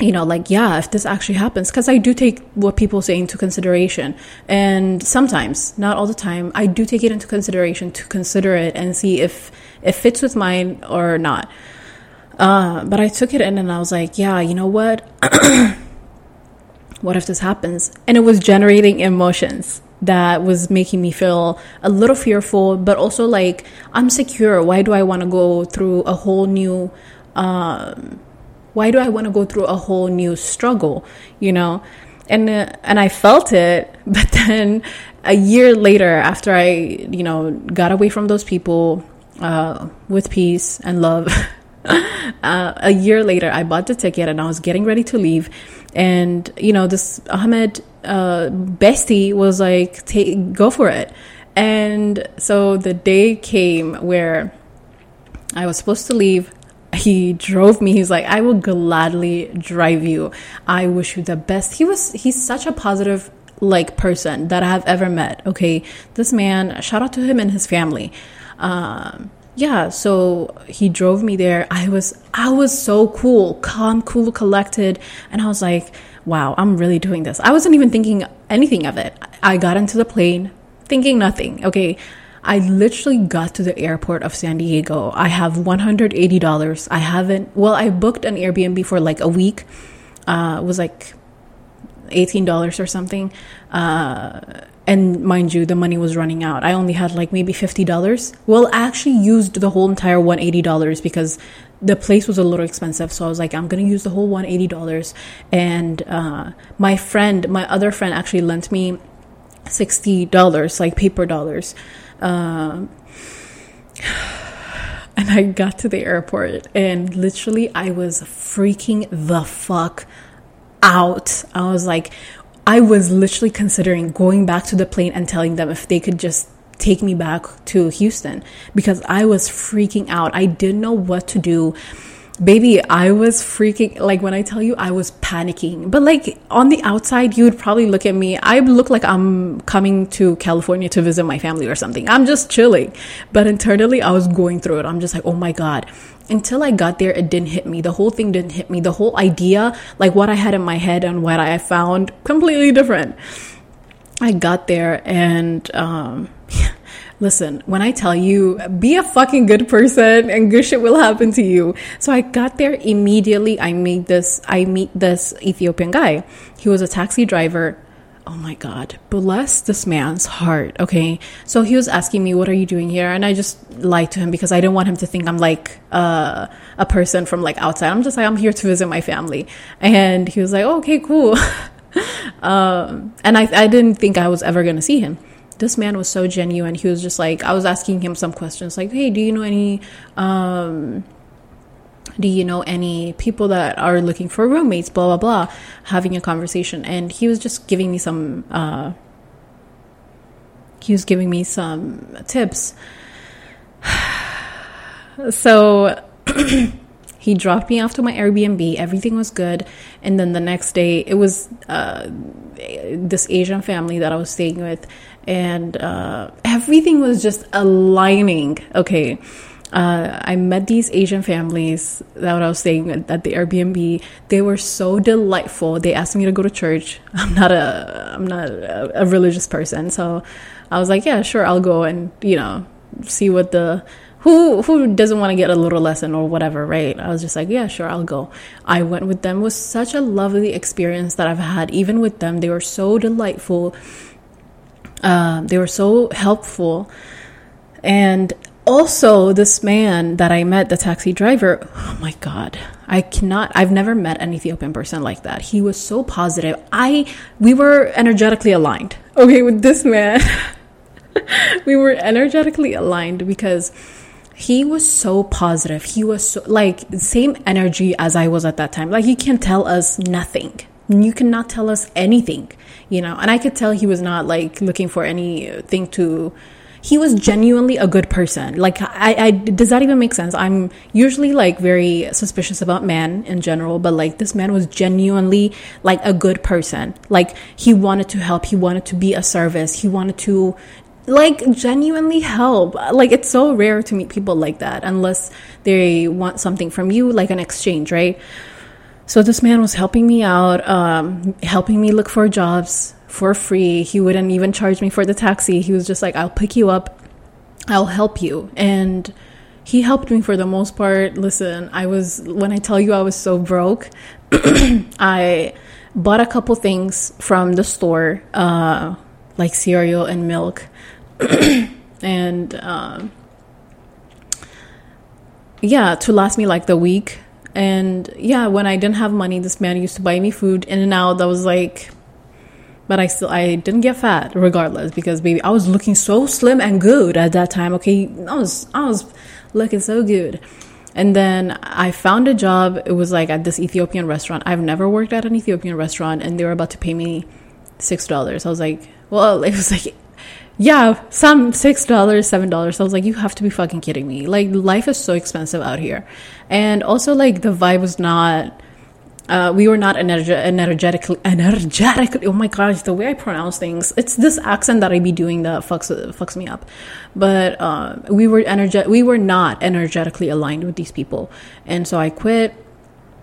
you know, like, yeah, if this actually happens, because I do take what people say into consideration. And sometimes, not all the time, I do take it into consideration to consider it and see if it fits with mine or not. Uh, but I took it in and I was like, yeah, you know what? what if this happens? And it was generating emotions that was making me feel a little fearful, but also like I'm secure. Why do I want to go through a whole new, um, why do I want to go through a whole new struggle, you know? And, uh, and I felt it, but then a year later, after I, you know, got away from those people, uh, with peace and love, uh, a year later, I bought the ticket and I was getting ready to leave. And, you know, this Ahmed uh, bestie was like, take, go for it. And so the day came where I was supposed to leave. He drove me. He's like, I will gladly drive you. I wish you the best. He was, he's such a positive like person that I have ever met. Okay. This man, shout out to him and his family. Um, yeah, so he drove me there. I was I was so cool, calm, cool, collected, and I was like, wow, I'm really doing this. I wasn't even thinking anything of it. I got into the plane thinking nothing. Okay. I literally got to the airport of San Diego. I have $180. I haven't, well, I booked an Airbnb for like a week. Uh, it was like eighteen dollars or something. Uh, and mind you, the money was running out. I only had like maybe fifty dollars. Well, I actually used the whole entire one eighty dollars because the place was a little expensive. So I was like, I'm gonna use the whole one eighty dollars. And uh, my friend, my other friend, actually lent me sixty dollars, like paper dollars. Uh, and I got to the airport, and literally, I was freaking the fuck out. I was like, I was literally considering going back to the plane and telling them if they could just take me back to Houston because I was freaking out. I didn't know what to do. Baby, I was freaking like when I tell you I was panicking. But like on the outside, you would probably look at me. I look like I'm coming to California to visit my family or something. I'm just chilling. But internally, I was going through it. I'm just like, oh my God until I got there, it didn't hit me. The whole thing didn't hit me. The whole idea, like what I had in my head and what I found, completely different. I got there and, um, listen, when I tell you, be a fucking good person and good shit will happen to you. So I got there immediately. I made this, I meet this Ethiopian guy. He was a taxi driver. Oh my god. Bless this man's heart okay? So he was asking me what are you doing here? And i just lied to him because i didn't want him to think i'm like uh, a person from like outside. I'm just like i'm here to visit my family. And he was like oh, okay cool. Um, and I, I didn't think i was ever going to see him this man was so genuine. He was just like i was asking him some questions like hey do you know any um, do you know any people that are looking for roommates blah blah blah having a conversation. And he was just giving me some uh, he was giving me some tips. So he dropped me off to my airbnb. Everything was good. And then the next day it was uh, this asian family that i was staying with and uh, everything was just aligning okay uh, I met these Asian families that I was staying at the Airbnb. They were so delightful. They asked me to go to church. I'm not a I'm not a, a religious person, so I was like, yeah, sure, I'll go and you know see what the who who doesn't want to get a little lesson or whatever, right? I was just like, yeah, sure, I'll go. I went with them. It was such a lovely experience that I've had. Even with them, they were so delightful. Uh, they were so helpful, and also this man that I met, the taxi driver, oh my god. I cannot I've never met an Ethiopian person like that. He was so positive. I we were energetically aligned. Okay, with this man. we were energetically aligned because he was so positive. He was so like same energy as I was at that time. Like you can tell us nothing. You cannot tell us anything, you know. And I could tell he was not like looking for anything to he was genuinely a good person. Like, I, I, does that even make sense? I'm usually like very suspicious about men in general, but like this man was genuinely like a good person. Like, he wanted to help, he wanted to be a service, he wanted to like genuinely help. Like, it's so rare to meet people like that unless they want something from you, like an exchange, right? So this man was helping me out, um, helping me look for jobs, for free. He wouldn't even charge me for the taxi. He was just like, I'll pick you up, I'll help you. And he helped me for the most part. Listen, I was, when I tell you I was so broke, I bought a couple things from the store, uh, like cereal and milk. and, uh, yeah, to last me like the week. And yeah, when I didn't have money, this man used to buy me food In-N-Out that was like but I still I didn't get fat regardless because baby I was looking so slim and good at that time. Okay, I was I was looking so good. And then I found a job. It was like at this Ethiopian restaurant. I've never worked at an Ethiopian restaurant, and they were about to pay me six dollars. I was like, well, it was like, yeah, some six dollars, seven dollars. I was like, you have to be fucking kidding me. Like life is so expensive out here, and also like the vibe was not uh, we were not energe- energetically energetically oh my gosh the way i pronounce things it's this accent that i be doing that fucks fucks me up. But uh, we were energe- we were not energetically aligned with these people. And so i quit.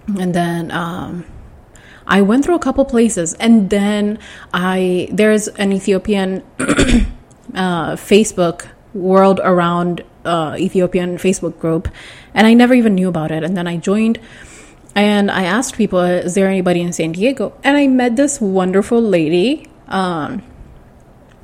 And then um, i went through a couple places. And then i there's an ethiopian uh, facebook world around uh, ethiopian facebook group and i never even knew about it and then i joined and I asked people, "Is there anybody in San Diego?" And I met this wonderful lady, um,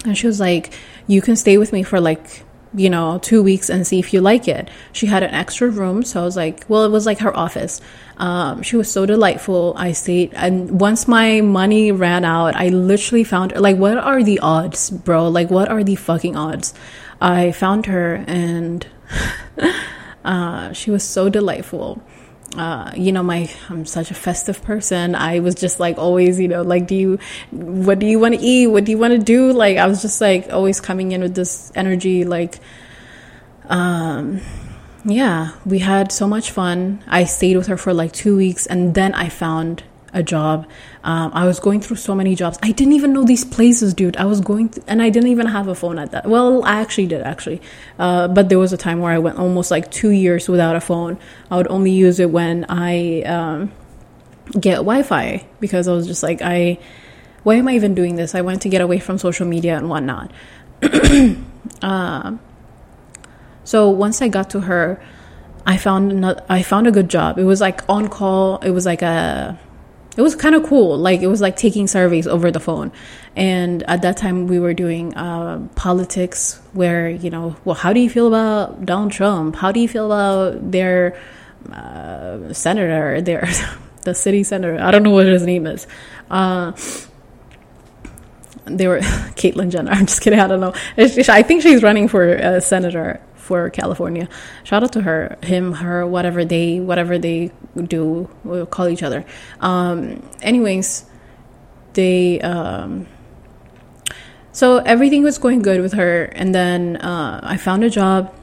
and she was like, "You can stay with me for like." You know, two weeks and see if you like it. She had an extra room, so I was like, well, it was like her office. Um, she was so delightful. I stayed, and once my money ran out, I literally found her. like, what are the odds, bro? Like, what are the fucking odds? I found her, and uh, she was so delightful uh, you know, my I'm such a festive person. I was just like always, you know, like, do you, what do you want to eat? What do you want to do? Like, I was just like always coming in with this energy, like, um, yeah, we had so much fun. I stayed with her for like two weeks, and then I found a job. Um, I was going through so many jobs. I didn't even know these places, dude. I was going, th- and I didn't even have a phone at that. Well, I actually did, actually. Uh, but there was a time where I went almost like two years without a phone. I would only use it when I um, get Wi Fi because I was just like, I, why am I even doing this? I went to get away from social media and whatnot. uh, so once I got to her, I found I found a good job. It was like on call. It was like a it was kind of cool. Like it was like taking surveys over the phone. And at that time, we were doing uh, politics, where you know, well, how do you feel about Donald Trump? How do you feel about their uh, senator, their the city senator? I don't know what his name is. Uh, they were Caitlyn Jenner. I'm just kidding. I don't know. I think she's running for senator for California. Shout out to her, him, her, whatever they whatever they do, we'll call each other. Um, anyways, they um, so everything was going good with her, and then uh, I found a job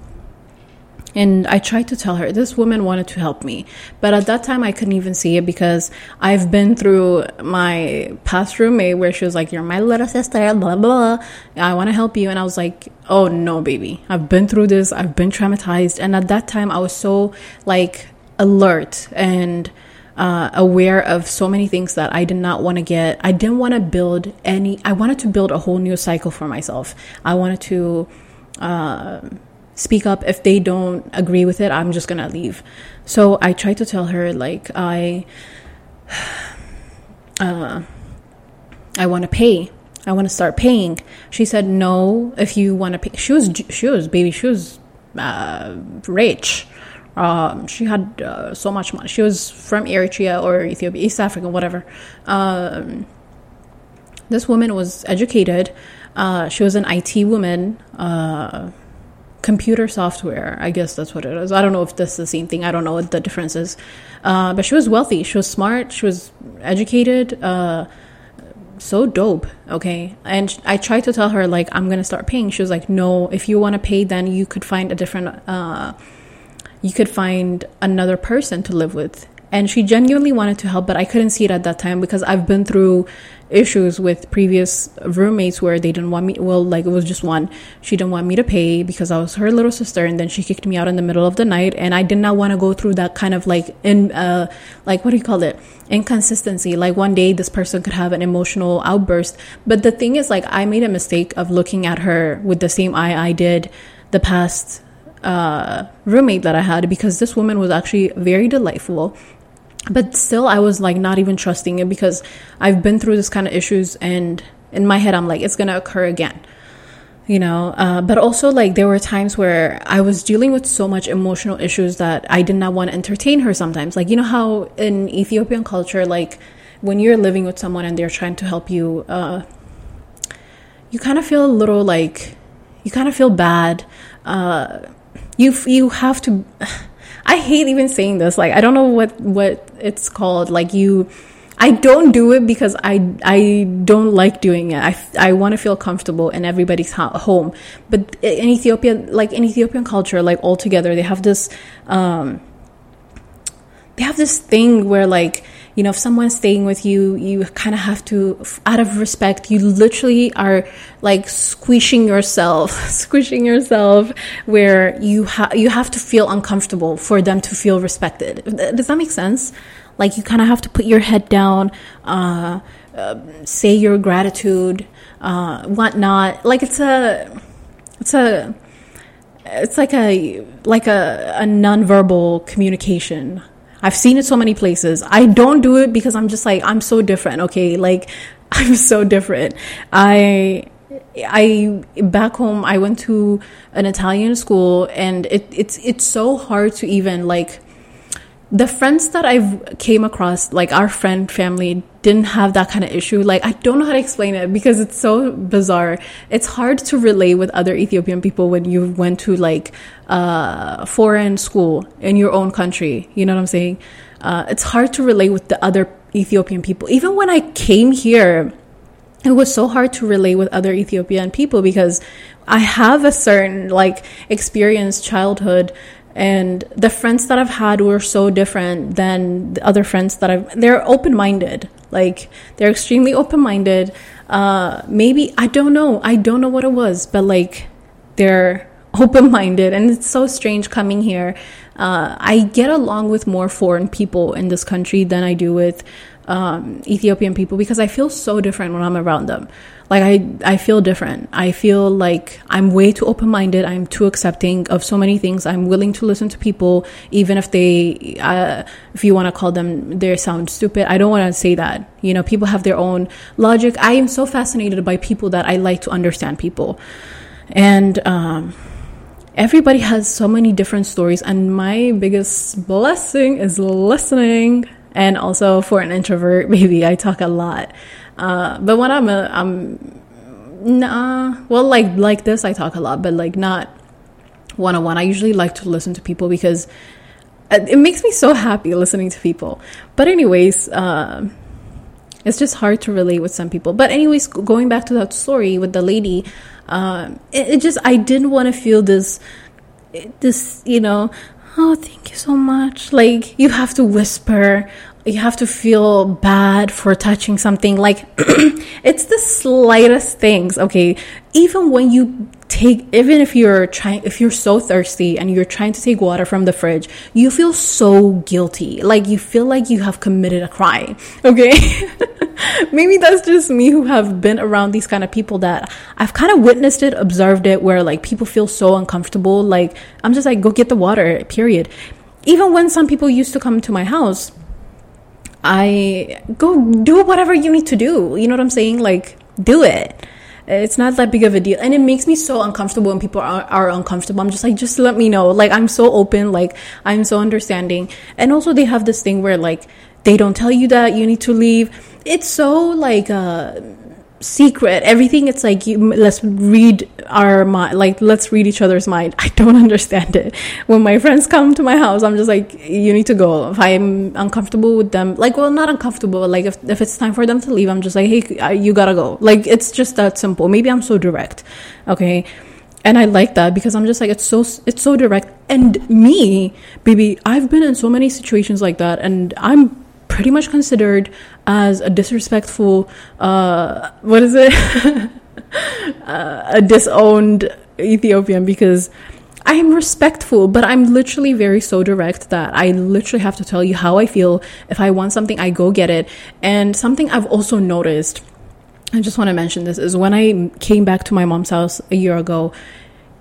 and I tried to tell her this woman wanted to help me, but at that time I couldn't even see it because I've been through my past roommate where she was like, "You're my little sister," blah blah. blah. I want to help you, and I was like, "Oh no, baby! I've been through this. I've been traumatized." And at that time, I was so like alert and uh, aware of so many things that I did not want to get. I didn't want to build any. I wanted to build a whole new cycle for myself. I wanted to. Uh, speak up. If they don't agree with it i'm just gonna leave. So i tried to tell her like i uh, i want to pay. I want to start paying. She said no if you want to pay she was she was baby she was uh, rich. Um, she had uh, so much money. She was from eritrea or ethiopia east africa whatever. Um, this woman was educated. Uh, she was an it woman. Uh, computer software. I guess that's what it is. I don't know if that's the same thing. I don't know what the difference is. Uh, but she was wealthy. She was smart. She was educated. Uh, so dope. Okay. And I tried to tell her, like, I'm going to start paying. She was like, no, if you want to pay, then you could find a different, uh, you could find another person to live with and she genuinely wanted to help but i couldn't see it at that time because i've been through issues with previous roommates where they didn't want me well like it was just one she didn't want me to pay because i was her little sister and then she kicked me out in the middle of the night and i did not want to go through that kind of like in uh like what do you call it? Inconsistency. Like one day this person could have an emotional outburst. But the thing is like i made a mistake of looking at her with the same eye i did the past uh, roommate that I had because this woman was actually very delightful but still i was like not even trusting it because i've been through this kind of issues and in my head i'm like it's gonna occur again you know? Uh, but also like there were times where i was dealing with so much emotional issues that i did not want to entertain her sometimes. Like you know how in ethiopian culture like when you're living with someone and they're trying to help you uh, you kind of feel a little like you kind of feel bad. Uh, you you have to I hate even saying this. Like I don't know what what it's called. Like you I don't do it because I I don't like doing it. I, I want to feel comfortable in everybody's home. But in Ethiopia, like in Ethiopian culture, like altogether, they have this um they have this thing where like you know if someone's staying with you you kind of have to out of respect you literally are like squishing yourself squishing yourself where you have you have to feel uncomfortable for them to feel respected. Does that make sense? Like you kind of have to put your head down uh, uh, say your gratitude uh, whatnot. Like it's a it's a it's like a like a, a nonverbal communication I've seen it so many places. I don't do it because I'm just like I'm so different, okay? Like I'm so different. I I back home I went to an Italian school and it, it's it's so hard to even like the friends that I've came across, like our friend family, didn't have that kind of issue. Like I don't know how to explain it because it's so bizarre. It's hard to relate with other Ethiopian people when you went to like uh, foreign school in your own country. You know what I'm saying? Uh, it's hard to relate with the other Ethiopian people. Even when I came here, it was so hard to relate with other Ethiopian people because I have a certain like experience childhood and the friends that I've had were so different than the other friends that I've they're open-minded. Like they're extremely open-minded. Uh maybe I don't know. I don't know what it was but like they're open-minded. And it's so strange coming here. Uh I get along with more foreign people in this country than I do with um Ethiopian people because I feel so different when I'm around them like I I feel different. I feel like I'm way too open-minded. I'm too accepting of so many things. I'm willing to listen to people even if they uh, if you want to call them they sound stupid. I don't want to say that. You know, people have their own logic. I am so fascinated by people that I like to understand people. And um everybody has so many different stories and my biggest blessing is listening and also for an introvert maybe i talk a lot uh, but when I'm a, I'm nah. Well, like like this, I talk a lot, but like not one on one. I usually like to listen to people because it makes me so happy listening to people. But anyways, uh, it's just hard to relate with some people. But anyways, going back to that story with the lady, uh, it, it just I didn't want to feel this this you know oh thank you so much. Like you have to whisper you have to feel bad for touching something like it's the slightest things. Okay even when you take even if you're trying if you're so thirsty and you're trying to take water from the fridge you feel so guilty like you feel like you have committed a crime okay maybe that's just me who have been around these kind of people that I've kind of witnessed it observed it where like people feel so uncomfortable like I'm just like go get the water period even when some people used to come to my house I go do whatever you need to do. You know what I'm saying? Like, do it. It's not that big of a deal. And it makes me so uncomfortable when people are, are uncomfortable. I'm just like, just let me know. Like, I'm so open. Like, I'm so understanding. And also, they have this thing where, like, they don't tell you that you need to leave. It's so, like, uh, secret. Everything it's like you, let's read our mind like let's read each other's mind. I don't understand it. When my friends come to my house i'm just like you need to go. If i'm uncomfortable with them like well not uncomfortable like if, if it's time for them to leave i'm just like hey uh, you gotta go. Like it's just that simple. Maybe i'm so direct okay? And i like that because i'm just like it's so it's so direct. And me baby i've been in so many situations like that and i'm pretty much considered as a disrespectful, uh, what is it? uh, a disowned Ethiopian because I'm respectful, but I'm literally very so direct that I literally have to tell you how I feel. If I want something, I go get it. And something I've also noticed, I just want to mention this, is when I came back to my mom's house a year ago,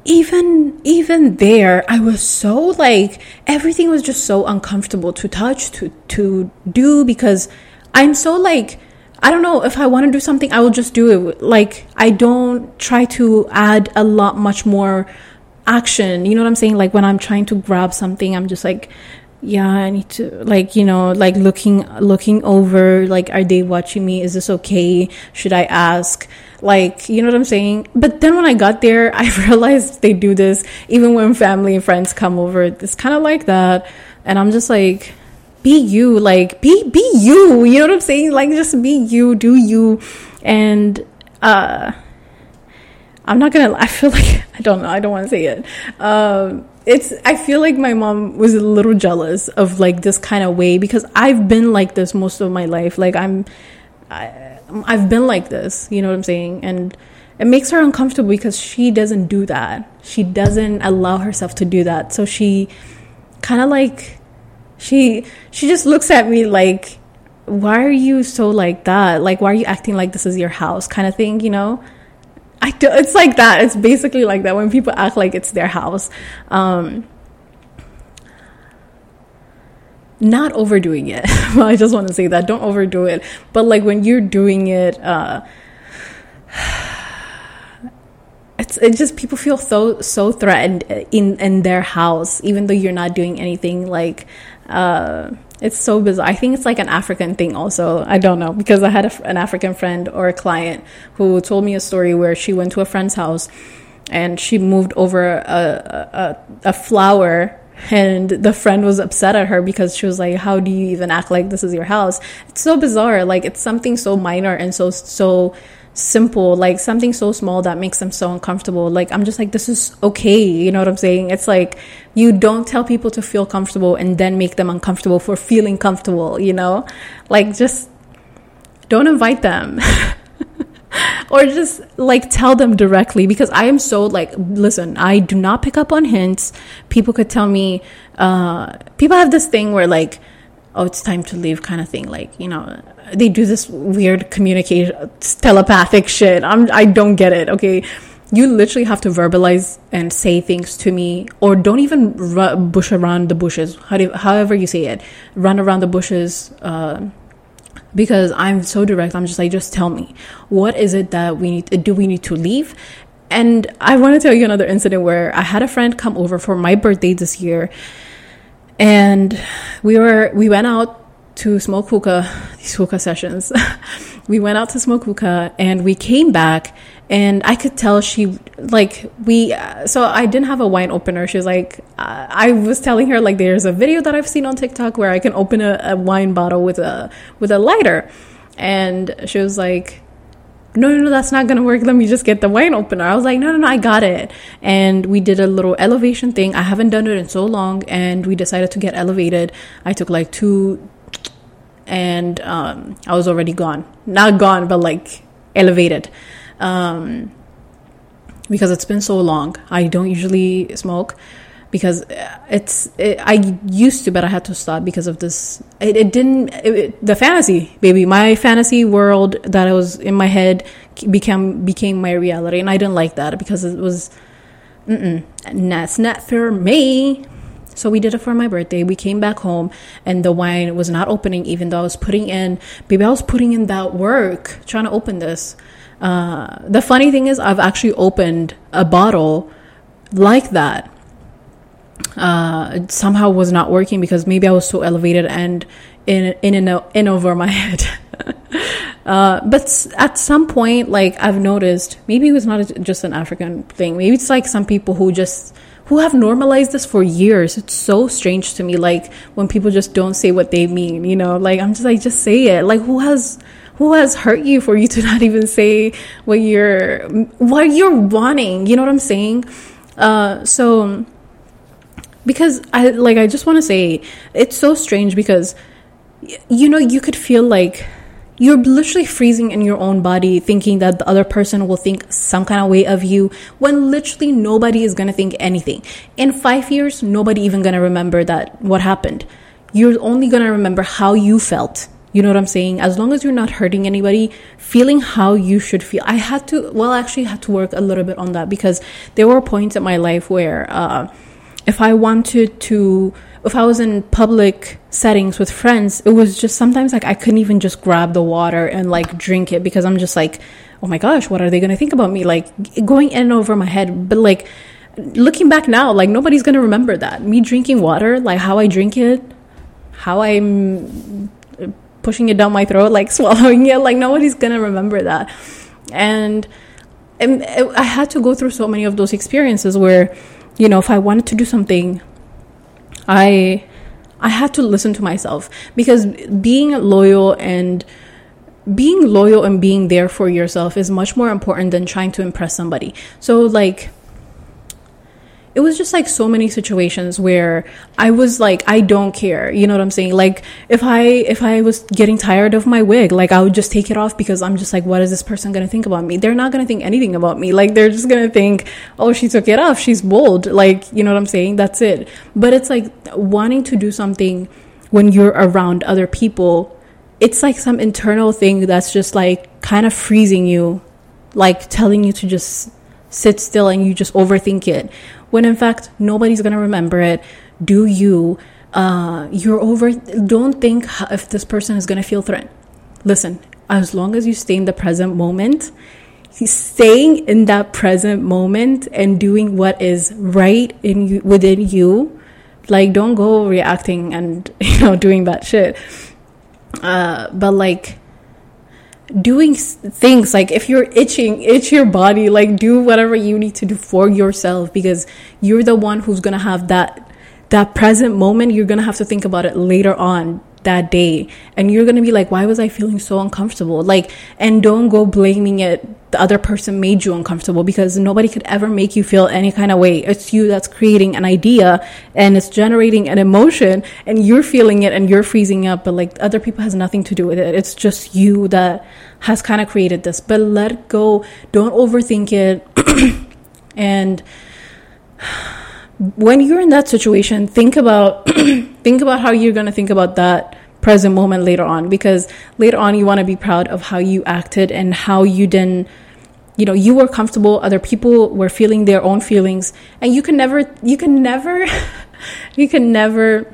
even even there i was so like everything was just so uncomfortable to touch to to do because i'm so like i don't know if i want to do something i will just do it like i don't try to add a lot much more action you know what i'm saying like when i'm trying to grab something i'm just like yeah i need to like you know like looking looking over like are they watching me is this okay should i ask like, you know what I'm saying? But then when I got there, I realized they do this even when family and friends come over. It's kind of like that. And I'm just like, be you, like, be, be you. You know what I'm saying? Like, just be you, do you. And, uh, I'm not gonna, I feel like, I don't know, I don't want to say it. Um, it's i feel like my mom was a little jealous of like this kind of way because i've been like this most of my life like i'm I, I've been like this, you know what I'm saying? And it makes her uncomfortable because she doesn't do that. She doesn't allow herself to do that. So she kind of like she she just looks at me like why are you so like that? Like why are you acting like this is your house kind of thing, you know? I do, it's like that. It's basically like that when people act like it's their house. Um not overdoing it. well, I just want to say that don't overdo it. But like when you're doing it, uh, it's it just people feel so so threatened in in their house, even though you're not doing anything. Like, uh, it's so bizarre. I think it's like an African thing, also. I don't know because I had a, an African friend or a client who told me a story where she went to a friend's house and she moved over a, a, a flower and the friend was upset at her because she was like how do you even act like this is your house it's so bizarre like it's something so minor and so so simple like something so small that makes them so uncomfortable. Like i'm just like this is okay you know what i'm saying? It's like you don't tell people to feel comfortable and then make them uncomfortable for feeling comfortable you know? Like just don't invite them. Or just like tell them directly because I am so like listen, I do not pick up on hints. People could tell me uh people have this thing where like oh it's time to leave kind of thing like you know they do this weird communication telepathic shit. I'm I don't get it. Okay. You literally have to verbalize and say things to me, or don't even bush around the bushes. How do, however you say it, run around the bushes. Uh, because I'm so direct. I'm just like, just tell me what is it that we need? Do we need to leave? And I want to tell you another incident where I had a friend come over for my birthday this year, and we were we went out to smoke hookah, these hookah sessions. we went out to smoke hookah, and we came back, and I could tell she like we. so I didn't have a wine opener. She was like, uh, I was telling her like, there's a video that I've seen on TikTok where I can open a, a wine bottle with a with a lighter, and she was like. No, no, no, that's not gonna work. Let me just get the wine opener. I was like, no, no, no, I got it. And we did a little elevation thing. I haven't done it in so long, and we decided to get elevated. I took like two, and um, I was already gone. Not gone, but like elevated um, because it's been so long. I don't usually smoke because it's it, I used to, but I had to stop because of this. It, it didn't it, the fantasy, baby. My fantasy world that I was in my head became became my reality, and I didn't like that because it was. Mm-mm, that's not for me. So we did it for my birthday. We came back home and the wine was not opening, even though I was putting in, baby, I was putting in that work trying to open this. Uh, the funny thing is, I've actually opened a bottle like that. Uh, somehow was not working because maybe I was so elevated and in in in over my head. uh, but at some point, like I've noticed, maybe it was not just an African thing. Maybe it's like some people who just who have normalized this for years. It's so strange to me. Like when people just don't say what they mean. You know, like I'm just like just say it. Like who has who has hurt you for you to not even say what you're what you're wanting you know what i'm saying uh, so because i like i just want to say it's so strange because you know you could feel like you're literally freezing in your own body thinking that the other person will think some kind of way of you when literally nobody is going to think anything in 5 years nobody even going to remember that what happened you're only going to remember how you felt you know what I'm saying? As long as you're not hurting anybody, feeling how you should feel. I had to, well, actually had to work a little bit on that because there were points in my life where uh, if I wanted to, if I was in public settings with friends, it was just sometimes like I couldn't even just grab the water and like drink it because I'm just like, oh my gosh, what are they going to think about me? Like going in and over my head. But like looking back now, like nobody's going to remember that. Me drinking water, like how I drink it, how I'm pushing it down my throat, like swallowing it. Like nobody's gonna remember that. And, and I had to go through so many of those experiences where, you know, if I wanted to do something, I I had to listen to myself because being loyal and being loyal and being there for yourself is much more important than trying to impress somebody. So like it was just like so many situations where I was like, I don't care. You know what I'm saying? Like if I, if I was getting tired of my wig, like I would just take it off because I'm just like, what is this person going to think about me? They're not going to think anything about me. Like they're just going to think, oh, she took it off. She's bold. Like, you know what I'm saying? That's it. But it's like wanting to do something when you're around other people. It's like some internal thing that's just like kind of freezing you, like telling you to just sit still and you just overthink it when in fact nobody's going to remember it. Do you uh, you're over. Don't think if this person is gonna feel threatened. Listen, as long as you stay in the present moment, staying in that present moment and doing what is right in you, within you like don't go reacting and you know doing bad shit uh, but like doing things like if you're itching itch your body like do whatever you need to do for yourself because you're the one who's gonna have that that present moment. You're gonna have to think about it later on that day. And you're gonna be like why was i feeling so uncomfortable? Like and don't go blaming it. The other person made you uncomfortable because nobody could ever make you feel any kind of way. It's you that's creating an idea and it's generating an emotion and you're feeling it and you're freezing up but like other people has nothing to do with it. It's just you that has kind of created this. But let go. Don't overthink it. And when you're in that situation, think about think about how you're going to think about that present moment later on because later on you want to be proud of how you acted and how you didn't you know you were comfortable other people were feeling their own feelings and you can never you can never you can never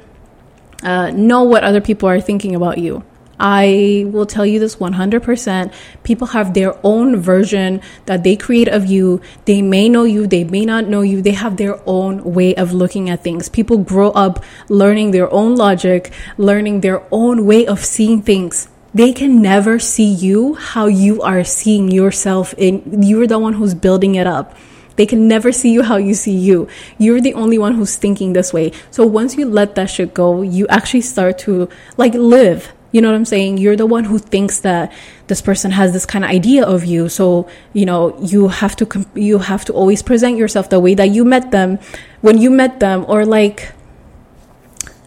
uh, know what other people are thinking about you I will tell you this 100%. People have their own version that they create of you. They may know you, they may not know you. They have their own way of looking at things. People grow up learning their own logic, learning their own way of seeing things. They can never see you how you are seeing yourself in you're the one who's building it up. They can never see you how you see you. You're the only one who's thinking this way. So once you let that shit go, you actually start to like live you know what I'm saying? You're the one who thinks that this person has this kind of idea of you. So, you know, you have to, you have to always present yourself the way that you met them when you met them or like,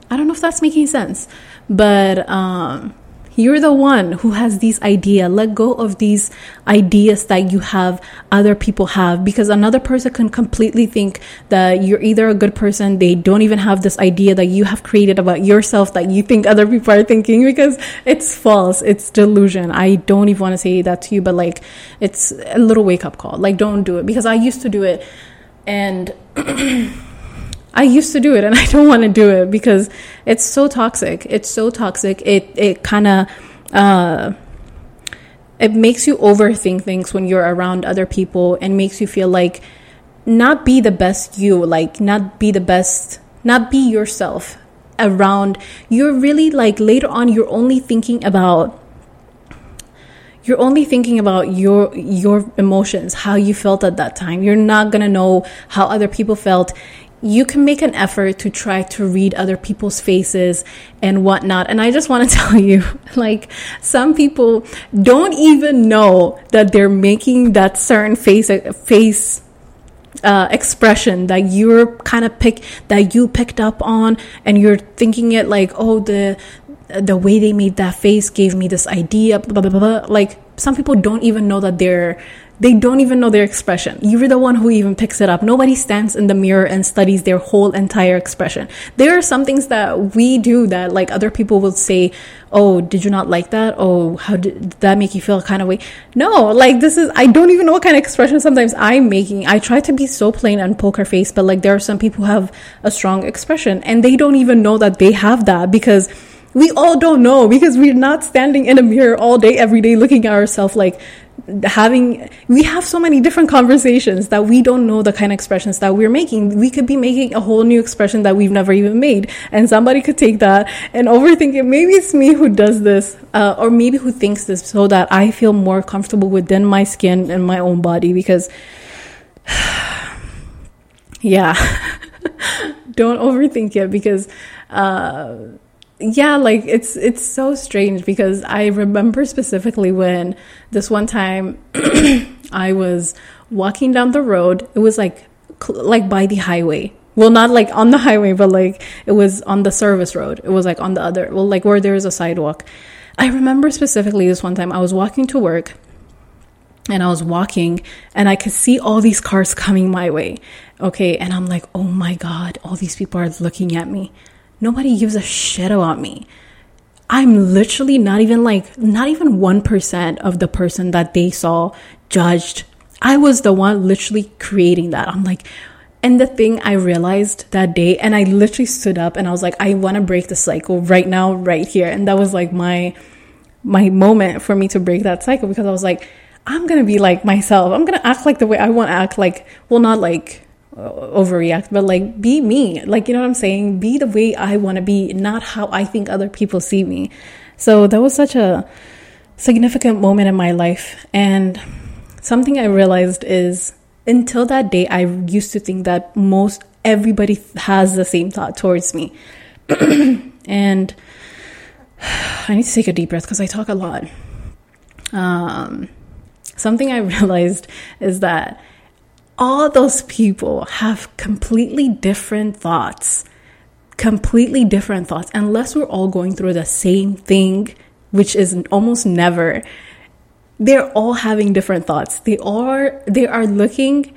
I don't know if that's making sense, but, um, you're the one who has these idea. Let go of these ideas that you have other people have because another person can completely think that you're either a good person, they don't even have this idea that you have created about yourself that you think other people are thinking because it's false. It's delusion. I don't even want to say that to you, but like it's a little wake up call. Like don't do it because I used to do it and I used to do it and I don't want to do it because it's so toxic. It's so toxic. It it kind of uh, it makes you overthink things when you're around other people and makes you feel like not be the best you, like not be the best, not be yourself around. You're really like later on you're only thinking about you're only thinking about your your emotions how you felt at that time you're not going to know how other people felt you can make an effort to try to read other people's faces and whatnot. And I just want to tell you, like, some people don't even know that they're making that certain face, face, uh, expression that you're kind of pick that you picked up on and you're thinking it like oh the the way they made that face gave me this idea blah, blah, blah, like some people don't even know that they're they don't even know their expression. You're the one who even picks it up. Nobody stands in the mirror and studies their whole entire expression. There are some things that we do that like other people will say, "Oh, did you not like that? Oh, how did that make you feel kind of way?" No, like this is I don't even know what kind of expression sometimes I'm making. I try to be so plain and poker face, but like there are some people who have a strong expression and they don't even know that they have that because we all don't know because we're not standing in a mirror all day every day looking at ourselves like having we have so many different conversations that we don't know the kind of expressions that we're making. We could be making a whole new expression that we've never even made. And somebody could take that and overthink it. Maybe it's me who does this uh, or maybe who thinks this so that i feel more comfortable within my skin and my own body because yeah. Don't overthink it because uh, yeah, like it's it's so strange because I remember specifically when this one time I was walking down the road. It was like like by the highway. Well, not like on the highway, but like it was on the service road. It was like on the other, well, like where there is a sidewalk. I remember specifically this one time I was walking to work and I was walking and I could see all these cars coming my way. Okay. And I'm like, oh my God, all these people are looking at me. Nobody gives a shit about me. I'm literally not even like, not even 1% of the person that they saw judged. I was the one literally creating that. I'm like, And the thing I realized that day, and I literally stood up and I was like, I want to break the cycle right now, right here. And that was like my my moment for me to break that cycle because I was like, I'm gonna be like myself. I'm gonna act like the way I want to act. Like, well, not like overreact, but like be me. Like, you know what I'm saying? Be the way I want to be, not how I think other people see me. So that was such a significant moment in my life. And something I realized is until that day, I used to think that most everybody has the same thought towards me. and I need to take a deep breath because I talk a lot. Um, something I realized is that all those people have completely different thoughts, completely different thoughts, unless we're all going through the same thing, which is almost never. They're all having different thoughts. They are they are looking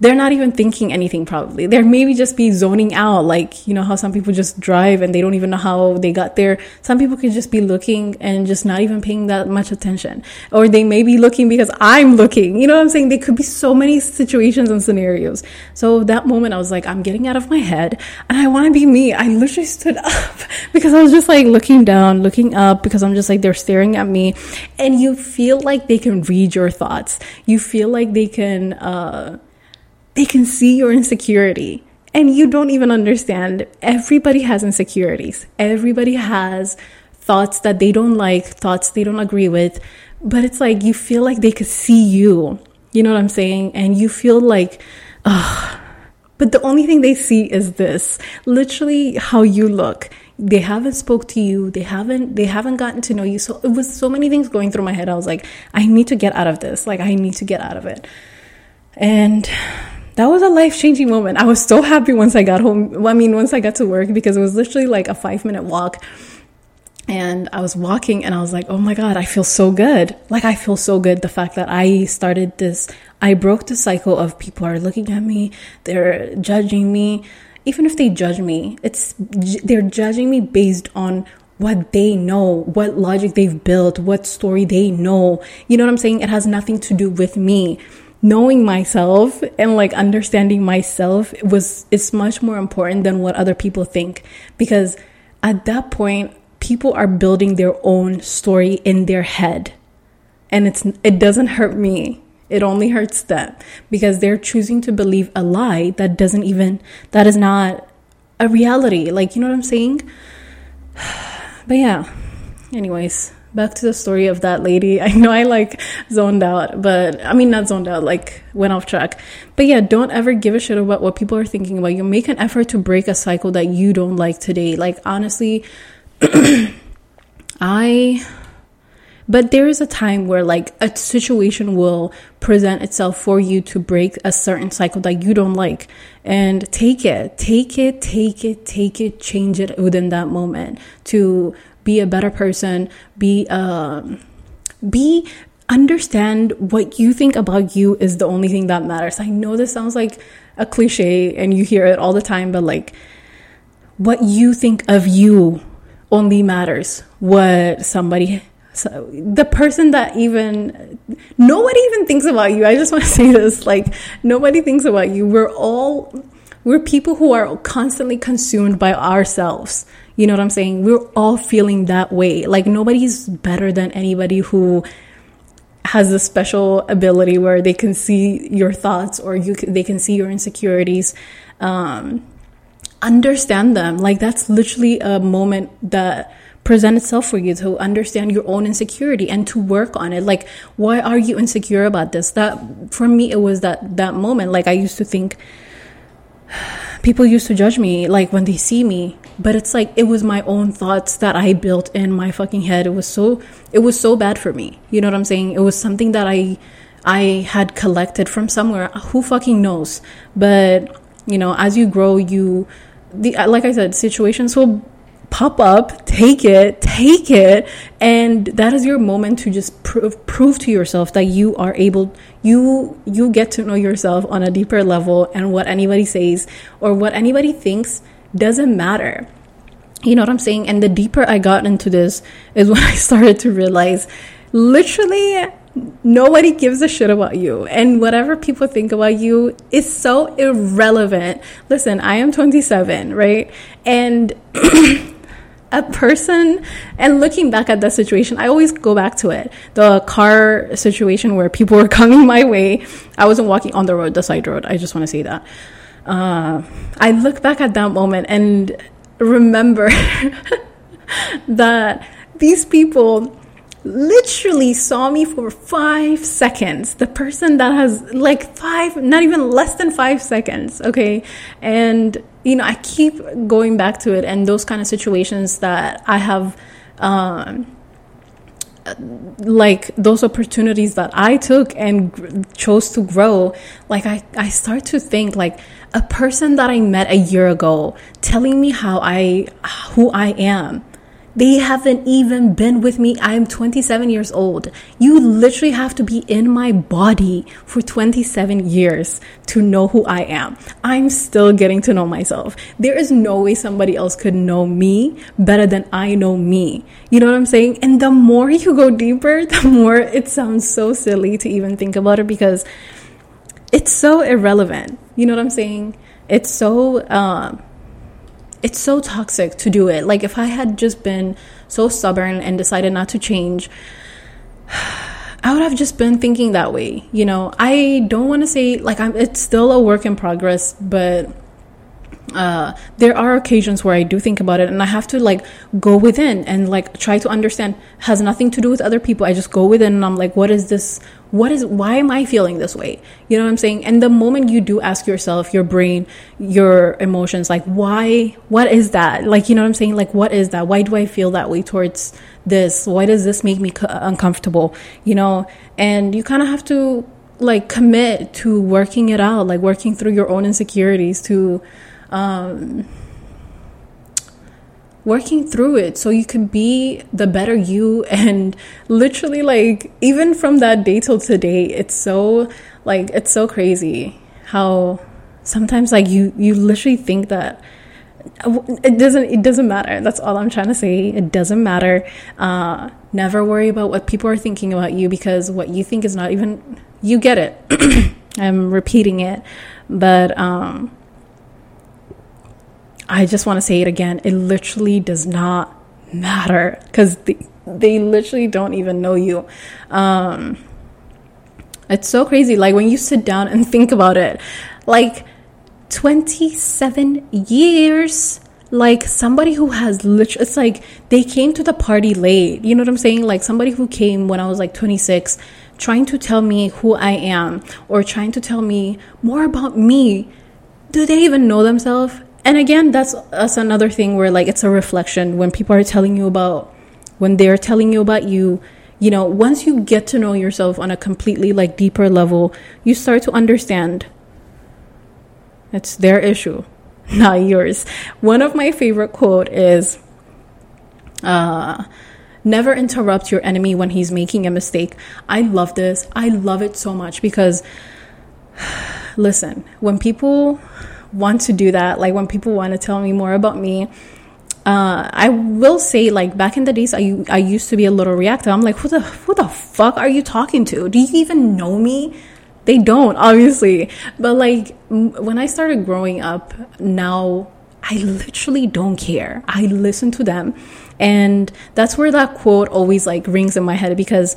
they're not even thinking anything probably. They're maybe just be zoning out like you know how some people just drive and they don't even know how they got there. Some people could just be looking and just not even paying that much attention. Or they may be looking because i'm looking. You know what i'm saying? There could be so many situations and scenarios. So that moment i was like i'm getting out of my head and i want to be me. I literally stood up because i was just like looking down looking up because i'm just like they're staring at me. And you feel like they can read your thoughts. You feel like they can uh they can see your insecurity and you don't even understand. Everybody has insecurities. Everybody has thoughts that they don't like, thoughts they don't agree with, but it's like you feel like they could see you. You know what I'm saying? And you feel like, ugh. But the only thing they see is this literally how you look. They haven't spoke to you. They haven't they haven't gotten to know you. So it was so many things going through my head. I was like, I need to get out of this. Like I need to get out of it. And that was a life changing moment. I was so happy once I got home. I mean, once I got to work because it was literally like a five minute walk. And I was walking and I was like, oh my God, I feel so good. Like, I feel so good. The fact that I started this, I broke the cycle of people are looking at me, they're judging me. Even if they judge me, it's, they're judging me based on what they know, what logic they've built, what story they know. You know what I'm saying? It has nothing to do with me knowing myself and like understanding myself was is much more important than what other people think. Because at that point people are building their own story in their head. And it's it doesn't hurt me. It only hurts them. Because they're choosing to believe a lie that doesn't even that is not a reality. Like you know what i'm saying? But yeah. Anyways back to the story of that lady. I know I like zoned out, but I mean, not zoned out, like went off track. But yeah, don't ever give a shit about what people are thinking about you. Make an effort to break a cycle that you don't like today. Like, honestly, I. But there is a time where, like, a situation will present itself for you to break a certain cycle that you don't like. And take it, take it, take it, take it, change it within that moment to be a better person, be um, be understand what you think about you is the only thing that matters. I know this sounds like a cliche and you hear it all the time, but like what you think of you only matters. What somebody so the person that even nobody even thinks about you. I just want to say this like nobody thinks about you. We're all we're people who are constantly consumed by ourselves. You know what I'm saying? We're all feeling that way. Like nobody's better than anybody who has a special ability where they can see your thoughts or you they can see your insecurities. Um, understand them. Like that's literally a moment that present itself for you to understand your own insecurity and to work on it like why are you insecure about this that for me it was that that moment like i used to think people used to judge me like when they see me but it's like it was my own thoughts that i built in my fucking head. It was so it was so bad for me. You know what i'm saying? It was something that i i had collected from somewhere. Who fucking knows? But you know as you grow you the like i said situations will pop up, take it, take it, and that is your moment to just prove prove to yourself that you are able you you get to know yourself on a deeper level and what anybody says or what anybody thinks doesn't matter. You know what I'm saying? And the deeper I got into this is when I started to realize literally nobody gives a shit about you. And whatever people think about you is so irrelevant. Listen, I am 27, right? And a person and looking back at that situation i always go back to it the car situation where people were coming my way i wasn't walking on the road the side road i just want to say that uh, i look back at that moment and remember that these people literally saw me for five seconds. The person that has like five, not even less than five seconds, okay? And, you know, I keep going back to it and those kind of situations that I have. Um, like those opportunities that I took and gr- chose to grow, like I, I start to think like a person that I met a year ago telling me how I, who I am, they haven't even been with me. I'm 27 years old. You literally have to be in my body for 27 years to know who I am. I'm still getting to know myself. There is no way somebody else could know me better than I know me. You know what I'm saying? And the more you go deeper, the more it sounds so silly to even think about it because it's so irrelevant. You know what I'm saying? It's so, uh, it's so toxic to do it. Like if I had just been so stubborn and decided not to change, I would have just been thinking that way. You know, I don't want to say like I'm it's still a work in progress, but uh, there are occasions where I do think about it and I have to like go within and like try to understand has nothing to do with other people. I just go within and I'm like, what is this? What is, why am I feeling this way? You know what I'm saying? And the moment you do ask yourself, your brain, your emotions, like, why, what is that? Like, you know what I'm saying? Like, what is that? Why do I feel that way towards this? Why does this make me uncomfortable? You know, and you kind of have to like commit to working it out, like working through your own insecurities to, um, working through it so you can be the better you and literally like even from that day till today it's so like it's so crazy how sometimes like you you literally think that it doesn't it doesn't matter. That's all i'm trying to say. It doesn't matter. Uh, never worry about what people are thinking about you because what you think is not even you get it. I'm repeating it. But um I just want to say it again. It literally does not matter because they, they literally don't even know you. Um, it's so crazy. Like when you sit down and think about it, like 27 years like somebody who has literally it's like they came to the party late you know what i'm saying like somebody who came when i was like 26 trying to tell me who i am or trying to tell me more about me do they even know themselves and again that's that's another thing where like it's a reflection when people are telling you about when they're telling you about you you know once you get to know yourself on a completely like deeper level you start to understand. It's their issue not yours. One of my favorite quote is uh never interrupt your enemy when he's making a mistake. I love this. I love it so much because listen when people want to do that, like when people want to tell me more about me, uh, I will say like back in the days I I used to be a little reactive. I'm like, who the who the fuck are you talking to? Do you even know me? They don't, obviously. But like when I started growing up, now I literally don't care. I listen to them. And that's where that quote always like rings in my head because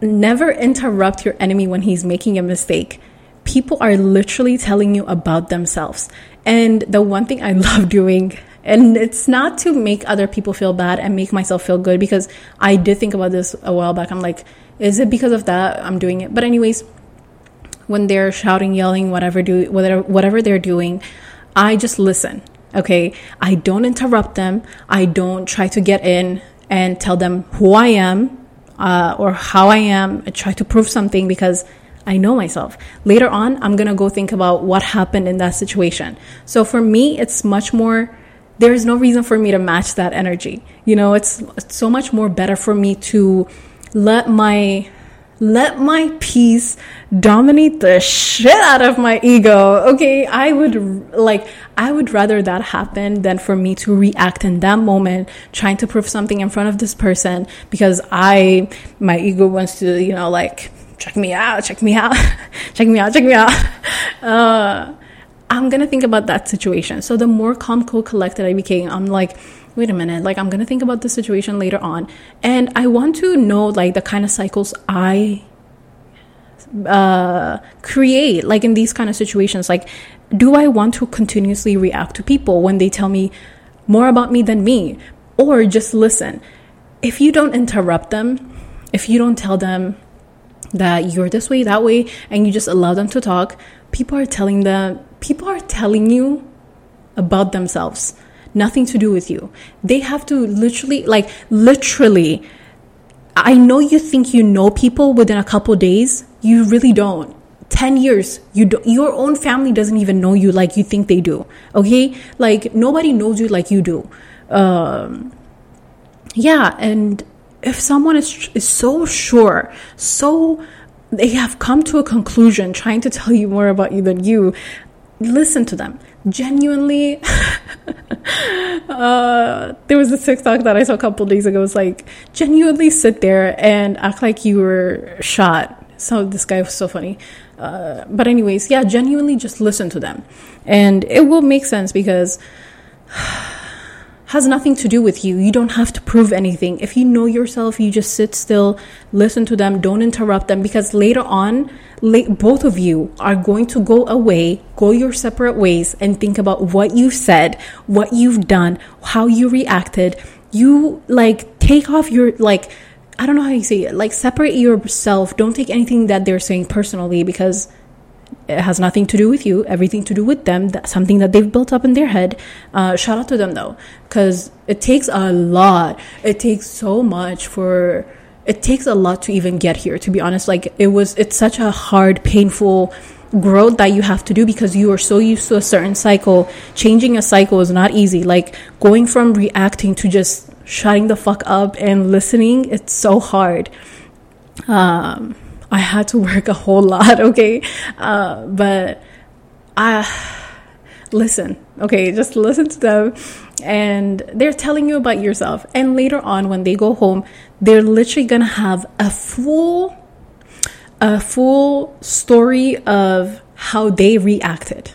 never interrupt your enemy when he's making a mistake people are literally telling you about themselves. And the one thing I love doing, and it's not to make other people feel bad and make myself feel good because I did think about this a while back. I'm like, is it because of that I'm doing it? But anyways, when they're shouting, yelling, whatever do whatever whatever they're doing, I just listen. Okay, I don't interrupt them. I don't try to get in and tell them who I am uh, or how I am. I try to prove something because I know myself. Later on, I'm going to go think about what happened in that situation. So for me, it's much more there is no reason for me to match that energy. You know, it's, it's so much more better for me to let my let my peace dominate the shit out of my ego. Okay, I would like I would rather that happen than for me to react in that moment trying to prove something in front of this person because I my ego wants to, you know, like check me out, check me out, check me out, check me out. Uh, I'm gonna think about that situation. So the more calm, cool, collected I became, I'm like, wait a minute, like I'm gonna think about the situation later on, and I want to know like the kind of cycles I uh, create, like in these kind of situations. Like, do I want to continuously react to people when they tell me more about me than me, or just listen? If you don't interrupt them, if you don't tell them that you're this way, that way, and you just allow them to talk, people are telling them, people are telling you about themselves, nothing to do with you. They have to literally, like, literally, I know you think you know people within a couple days, you really don't. 10 years you do, your own family doesn't even know you like you think they do okay like nobody knows you like you do um yeah and if someone is, is so sure, so they have come to a conclusion trying to tell you more about you than you, listen to them. Genuinely, uh, there was a TikTok that I saw a couple days ago. It's like, genuinely sit there and act like you were shot. So this guy was so funny. Uh, but anyways, yeah, genuinely just listen to them. And it will make sense because has nothing to do with you. You don't have to prove anything. If you know yourself, you just sit still, listen to them, don't interrupt them because later on, both of you are going to go away, go your separate ways, and think about what you've said, what you've done, how you reacted. You like take off your, like, I don't know how you say it, like separate yourself. Don't take anything that they're saying personally because it has nothing to do with you, everything to do with them, that, something that they've built up in their head. Uh, shout out to them though, because it takes a lot. It takes so much for, it takes a lot to even get here, to be honest. Like, it was, it's such a hard, painful growth that you have to do because you are so used to a certain cycle. Changing a cycle is not easy. Like, going from reacting to just shutting the fuck up and listening, it's so hard. Um, I had to work a whole lot, okay? Uh, but I listen, okay? Just listen to them. And they're telling you about yourself. And later on, when they go home, they're literally gonna have a full, a full story of how they reacted.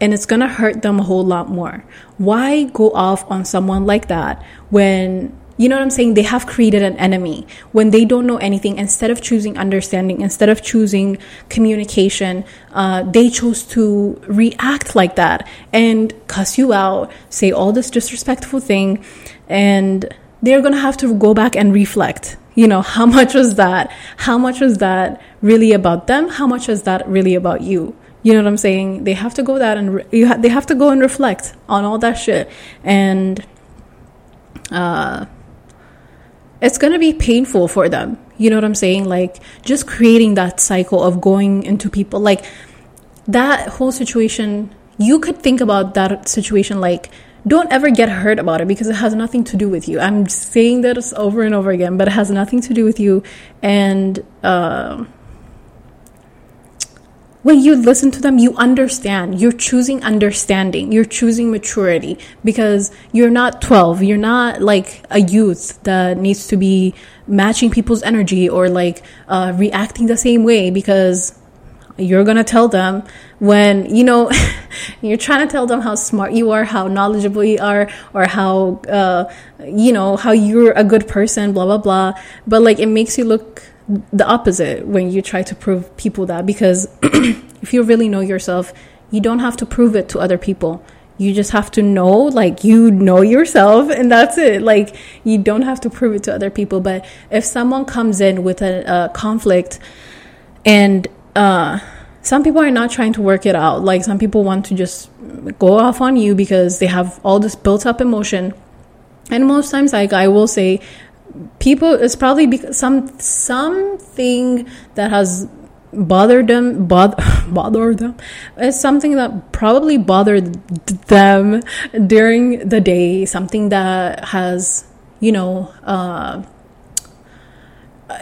And it's gonna hurt them a whole lot more. Why go off on someone like that when you know what I'm saying? They have created an enemy when they don't know anything. Instead of choosing understanding, instead of choosing communication, uh, they chose to react like that and cuss you out, say all this disrespectful thing, and they're gonna have to go back and reflect. You know, how much was that? How much was that really about them? How much was that really about you? You know what I'm saying? They have to go that and re- ha- they have to go and reflect on all that shit and uh it's going to be painful for them. You know what I'm saying? Like just creating that cycle of going into people like that whole situation, you could think about that situation like don't ever get hurt about it because it has nothing to do with you. I'm saying this over and over again, but it has nothing to do with you and uh, when you listen to them, you understand. You're choosing understanding. You're choosing maturity because you're not 12. You're not like a youth that needs to be matching people's energy or like uh, reacting the same way because you're going to tell them when, you know, you're trying to tell them how smart you are, how knowledgeable you are, or how, uh, you know, how you're a good person, blah, blah, blah. But like it makes you look the opposite when you try to prove people that because if you really know yourself, you don't have to prove it to other people. You just have to know, like, you know yourself, and that's it. Like, you don't have to prove it to other people. But if someone comes in with a, a conflict and, uh, some people are not trying to work it out. Like, some people want to just go off on you because they have all this built up emotion. And most times, like, I will say, people it's probably because some something that has bothered them bother bother them. It's something that probably bothered them during the day. Something that has you know uh,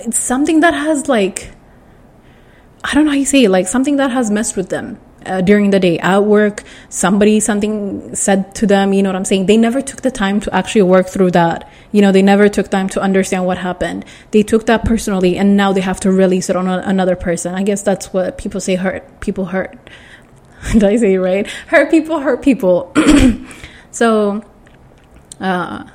it's something that has like I don't know how you say it, like something that has messed with them uh, during the day at work. Somebody something said to them, you know what I'm saying? They never took the time to actually work through that. You know, they never took time to understand what happened. They took that personally, and now they have to release it on a, another person. I guess that's what people say. Hurt people hurt. Did I say right? Hurt people hurt people. so, uh,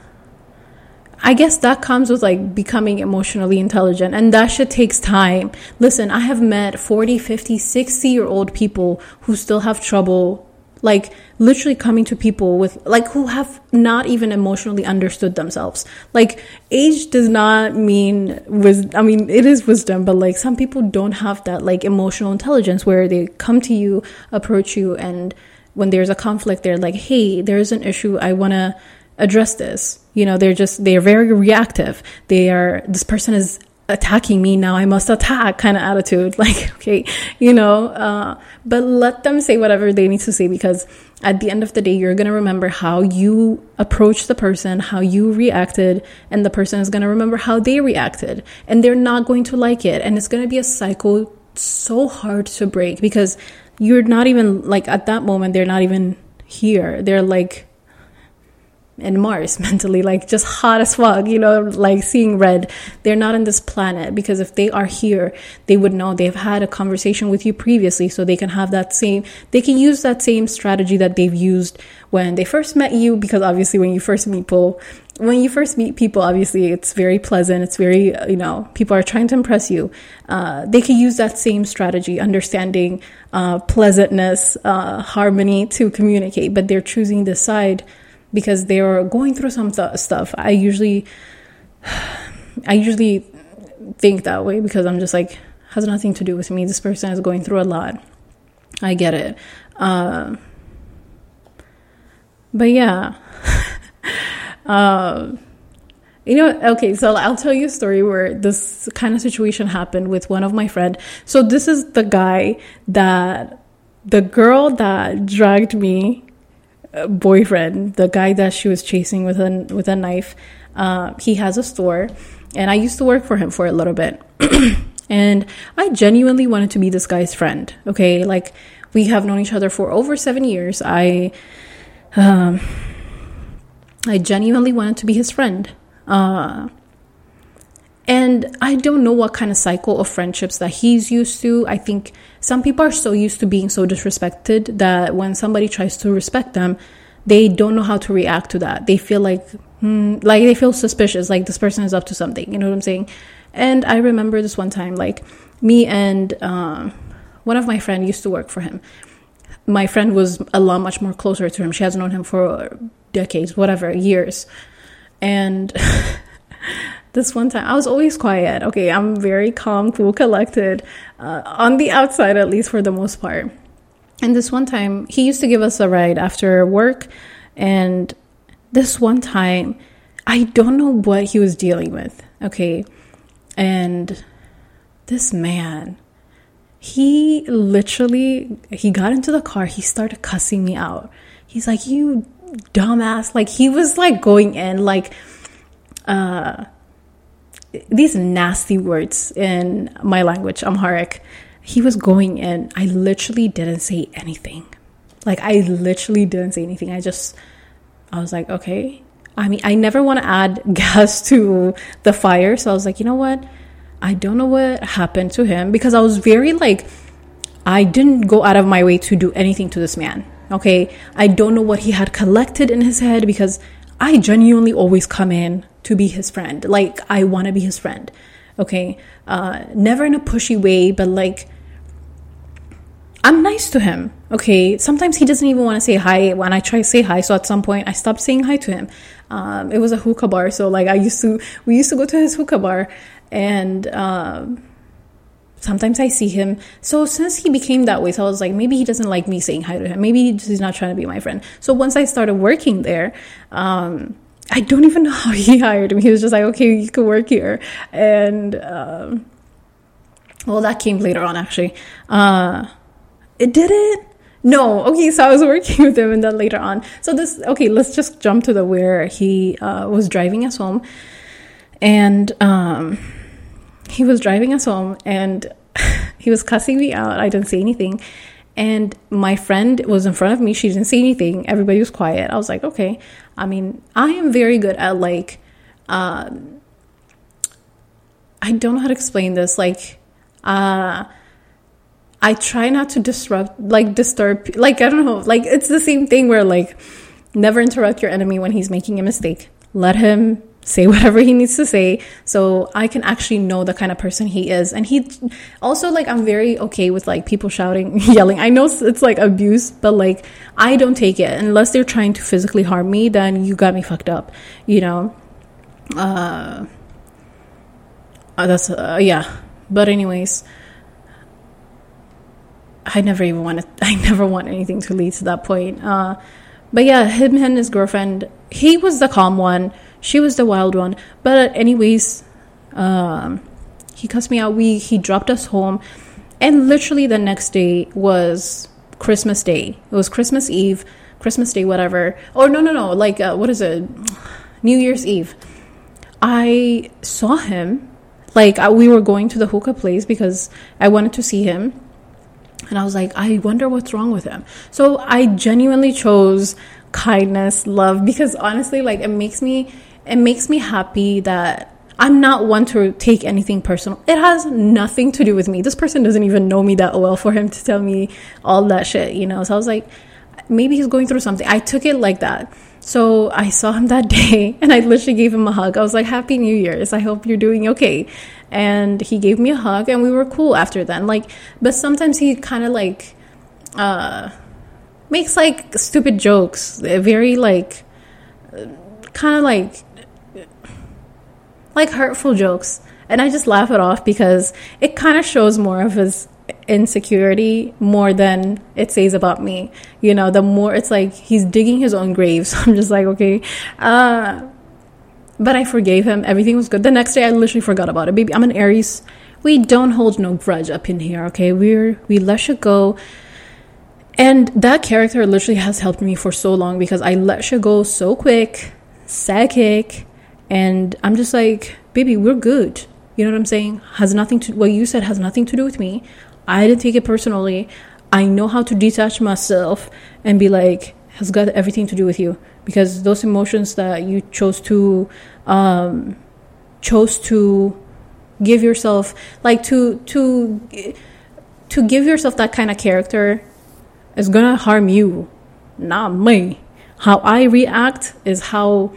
I guess that comes with like becoming emotionally intelligent and that shit takes time. Listen, I have met 40, 50, 60 year old people who still have trouble like literally coming to people with like who have not even emotionally understood themselves. Like age does not mean was I mean it is wisdom, but like some people don't have that like emotional intelligence where they come to you, approach you and when there's a conflict they're like, "Hey, there's an issue. I want to address this. You know, they're just, they're very reactive. They are, this person is attacking me. Now i must attack kind of attitude. Like okay you know uh, but let them say whatever they need to say because at the end of the day you're going to remember how you approached the person how you reacted and the person is going to remember how they reacted. And they're not going to like it. And it's going to be a cycle so hard to break because you're not even like at that moment they're not even here. They're like in Mars mentally, like just hot as fuck, you know, like seeing red. They're not on this planet because if they are here, they would know they've had a conversation with you previously, so they can have that same, they can use that same strategy that they've used when they first met you. Because obviously, when you first meet people, when you first meet people, obviously it's very pleasant. It's very, you know, people are trying to impress you. Uh, they can use that same strategy, understanding, uh, pleasantness, uh, harmony to communicate, but they're choosing the side because they are going through some th- stuff. I usually, I usually think that way because I'm just like has nothing to do with me. This person is going through a lot. I get it. Uh, but yeah. uh, you know, okay, so I'll tell you a story where this kind of situation happened with one of my friend. So this is the guy that the girl that dragged me boyfriend, the guy that she was chasing with a with a knife, uh, he has a store, and I used to work for him for a little bit, and I genuinely wanted to be this guy's friend. Okay, like we have known each other for over seven years. I, um, I genuinely wanted to be his friend. Uh, and I don't know what kind of cycle of friendships that he's used to. I think some people are so used to being so disrespected that when somebody tries to respect them, they don't know how to react to that. They feel like, hmm, like they feel suspicious, like this person is up to something. You know what I'm saying? And I remember this one time, like me and uh, one of my friends used to work for him. My friend was a lot much more closer to him. She has known him for decades, whatever, years. And this one time i was always quiet. Okay i'm very calm cool collected uh, on the outside at least for the most part. And this one time he used to give us a ride after work and this one time i don't know what he was dealing with okay? And this man he literally he got into the car he started cussing me out. He's like you dumbass like he was like going in like uh these nasty words in my language, Amharic. He was going in. I literally didn't say anything. Like I literally didn't say anything. I just I was like, okay. I mean, I never want to add gas to the fire, so I was like, you know what? I don't know what happened to him because I was very like I didn't go out of my way to do anything to this man. Okay? I don't know what he had collected in his head because I genuinely always come in to be his friend. Like, I want to be his friend. Okay. Uh, never in a pushy way, but like, I'm nice to him. Okay. Sometimes he doesn't even want to say hi when I try to say hi. So at some point, I stopped saying hi to him. Um, it was a hookah bar. So, like, I used to, we used to go to his hookah bar and, um, sometimes I see him. So since he became that way, so I was like, maybe he doesn't like me saying hi to him. Maybe he's not trying to be my friend. So once I started working there, um, I don't even know how he hired me. He was just like, okay, you can work here. And, um, well, that came later on actually. Uh, it did it? No. Okay, so I was working with him and then later on. So this, okay, let's just jump to the where he uh, was driving us home. And um, he was driving us home and he was cussing me out. I didn't say anything. And my friend was in front of me. She didn't say anything. Everybody was quiet. I was like, okay. I mean, I am very good at like, um, I don't know how to explain this. Like, uh, I try not to disrupt, like, disturb, like, I don't know, like, it's the same thing where, like, never interrupt your enemy when he's making a mistake. Let him say whatever he needs to say so I can actually know the kind of person he is. And he also, like, I'm very okay with, like, people shouting, yelling. I know it's like abuse, but, like, I don't take it unless they're trying to physically harm me, then you got me fucked up, you know? Uh, uh that's, uh, yeah. But, anyways. I never even wanted, I never want anything to lead to that point. Uh, but yeah, him and his girlfriend, he was the calm one she was the wild one. But anyways, um, he cussed me out. We he dropped us home, and literally the next day was Christmas Day. It was Christmas Eve, Christmas Day, whatever. Or no, no, no. Like uh, what is it? New Year's Eve. I saw him. Like uh, we were going to the hookah place because I wanted to see him. And I was like, I wonder what's wrong with him. So I genuinely chose kindness, love, because honestly, like it makes me it makes me happy that I'm not one to take anything personal. It has nothing to do with me. This person doesn't even know me that well for him to tell me all that shit, you know? So I was like, maybe he's going through something. I took it like that. So I saw him that day and I literally gave him a hug. I was like, Happy New Year's. I hope you're doing okay. And he gave me a hug and we were cool after then. Like, but sometimes he kind of like, uh, makes like stupid jokes. Very like, kind of like like hurtful jokes. And I just laugh it off because it kind of shows more of his insecurity more than it says about me. You know, the more it's like he's digging his own grave. So I'm just like, okay. Uh, but I forgave him. Everything was good. The next day, I literally forgot about it. Baby, I'm an Aries. We don't hold no grudge up in here, okay? We're we let you go. And that character literally has helped me for so long because I let you go so quick, psychic, and I'm just like, baby, we're good. You know what I'm saying? Has nothing to what you said has nothing to do with me. I didn't take it personally. I know how to detach myself and be like, has got everything to do with you because those emotions that you chose to um, chose to give yourself like to to to give yourself that kind of character is gonna harm you, not me. How I react is how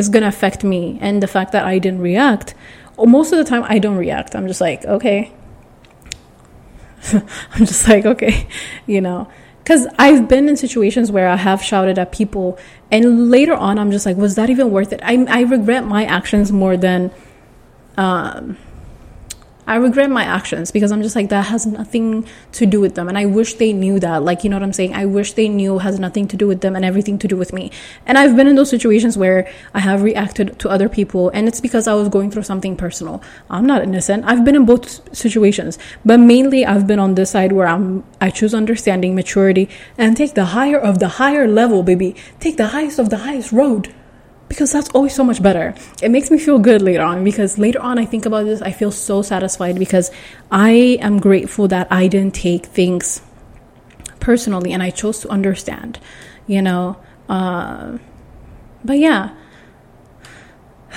is going to affect me. And the fact that I didn't react, most of the time I don't react. I'm just like, okay. I'm just like, okay, you know. Because I've been in situations where I have shouted at people, and later on, I'm just like, was that even worth it? I, I regret my actions more than um, I regret my actions because I'm just like, that has nothing to do with them. And I wish they knew that. Like, you know what I'm saying? I wish they knew has nothing to do with them and everything to do with me. And I've been in those situations where I have reacted to other people and it's because I was going through something personal. I'm not innocent. I've been in both situations, but mainly I've been on this side where I'm, I choose understanding, maturity, and take the higher of the higher level, baby. Take the highest of the highest road because that's always so much better. It makes me feel good later on because later on I think about this, I feel so satisfied because I am grateful that I didn't take things personally and I chose to understand, you know. Uh, but yeah.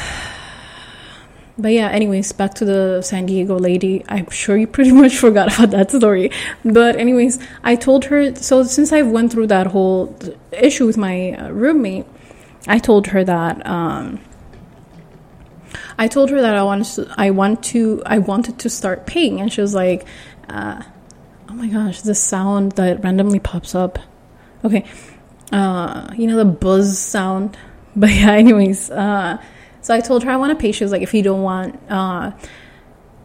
But yeah, anyways, back to the San Diego lady. I'm sure you pretty much forgot about that story. But anyways, I told her so since I went through that whole issue with my uh, roommate, I told her that um, I told her that I wanted to, I want to I wanted to start paying, and she was like, uh, "Oh my gosh, this sound that randomly pops up." Okay, uh, you know the buzz sound. But yeah, anyways, uh, so I told her I want to pay. She was like, "If you don't want." Uh,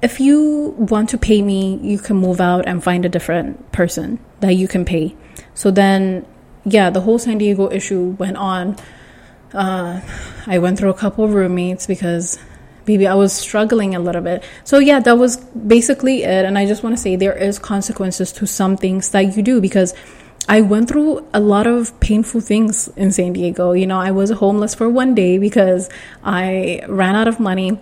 if you want to pay me, you can move out and find a different person that you can pay. So then, yeah, the whole San Diego issue went on uh, I went through a couple of roommates because maybe I was struggling a little bit. So yeah, that was basically it. And I just want to say there is consequences to some things that you do because I went through a lot of painful things in San Diego. You know, I was homeless for one day because I ran out of money.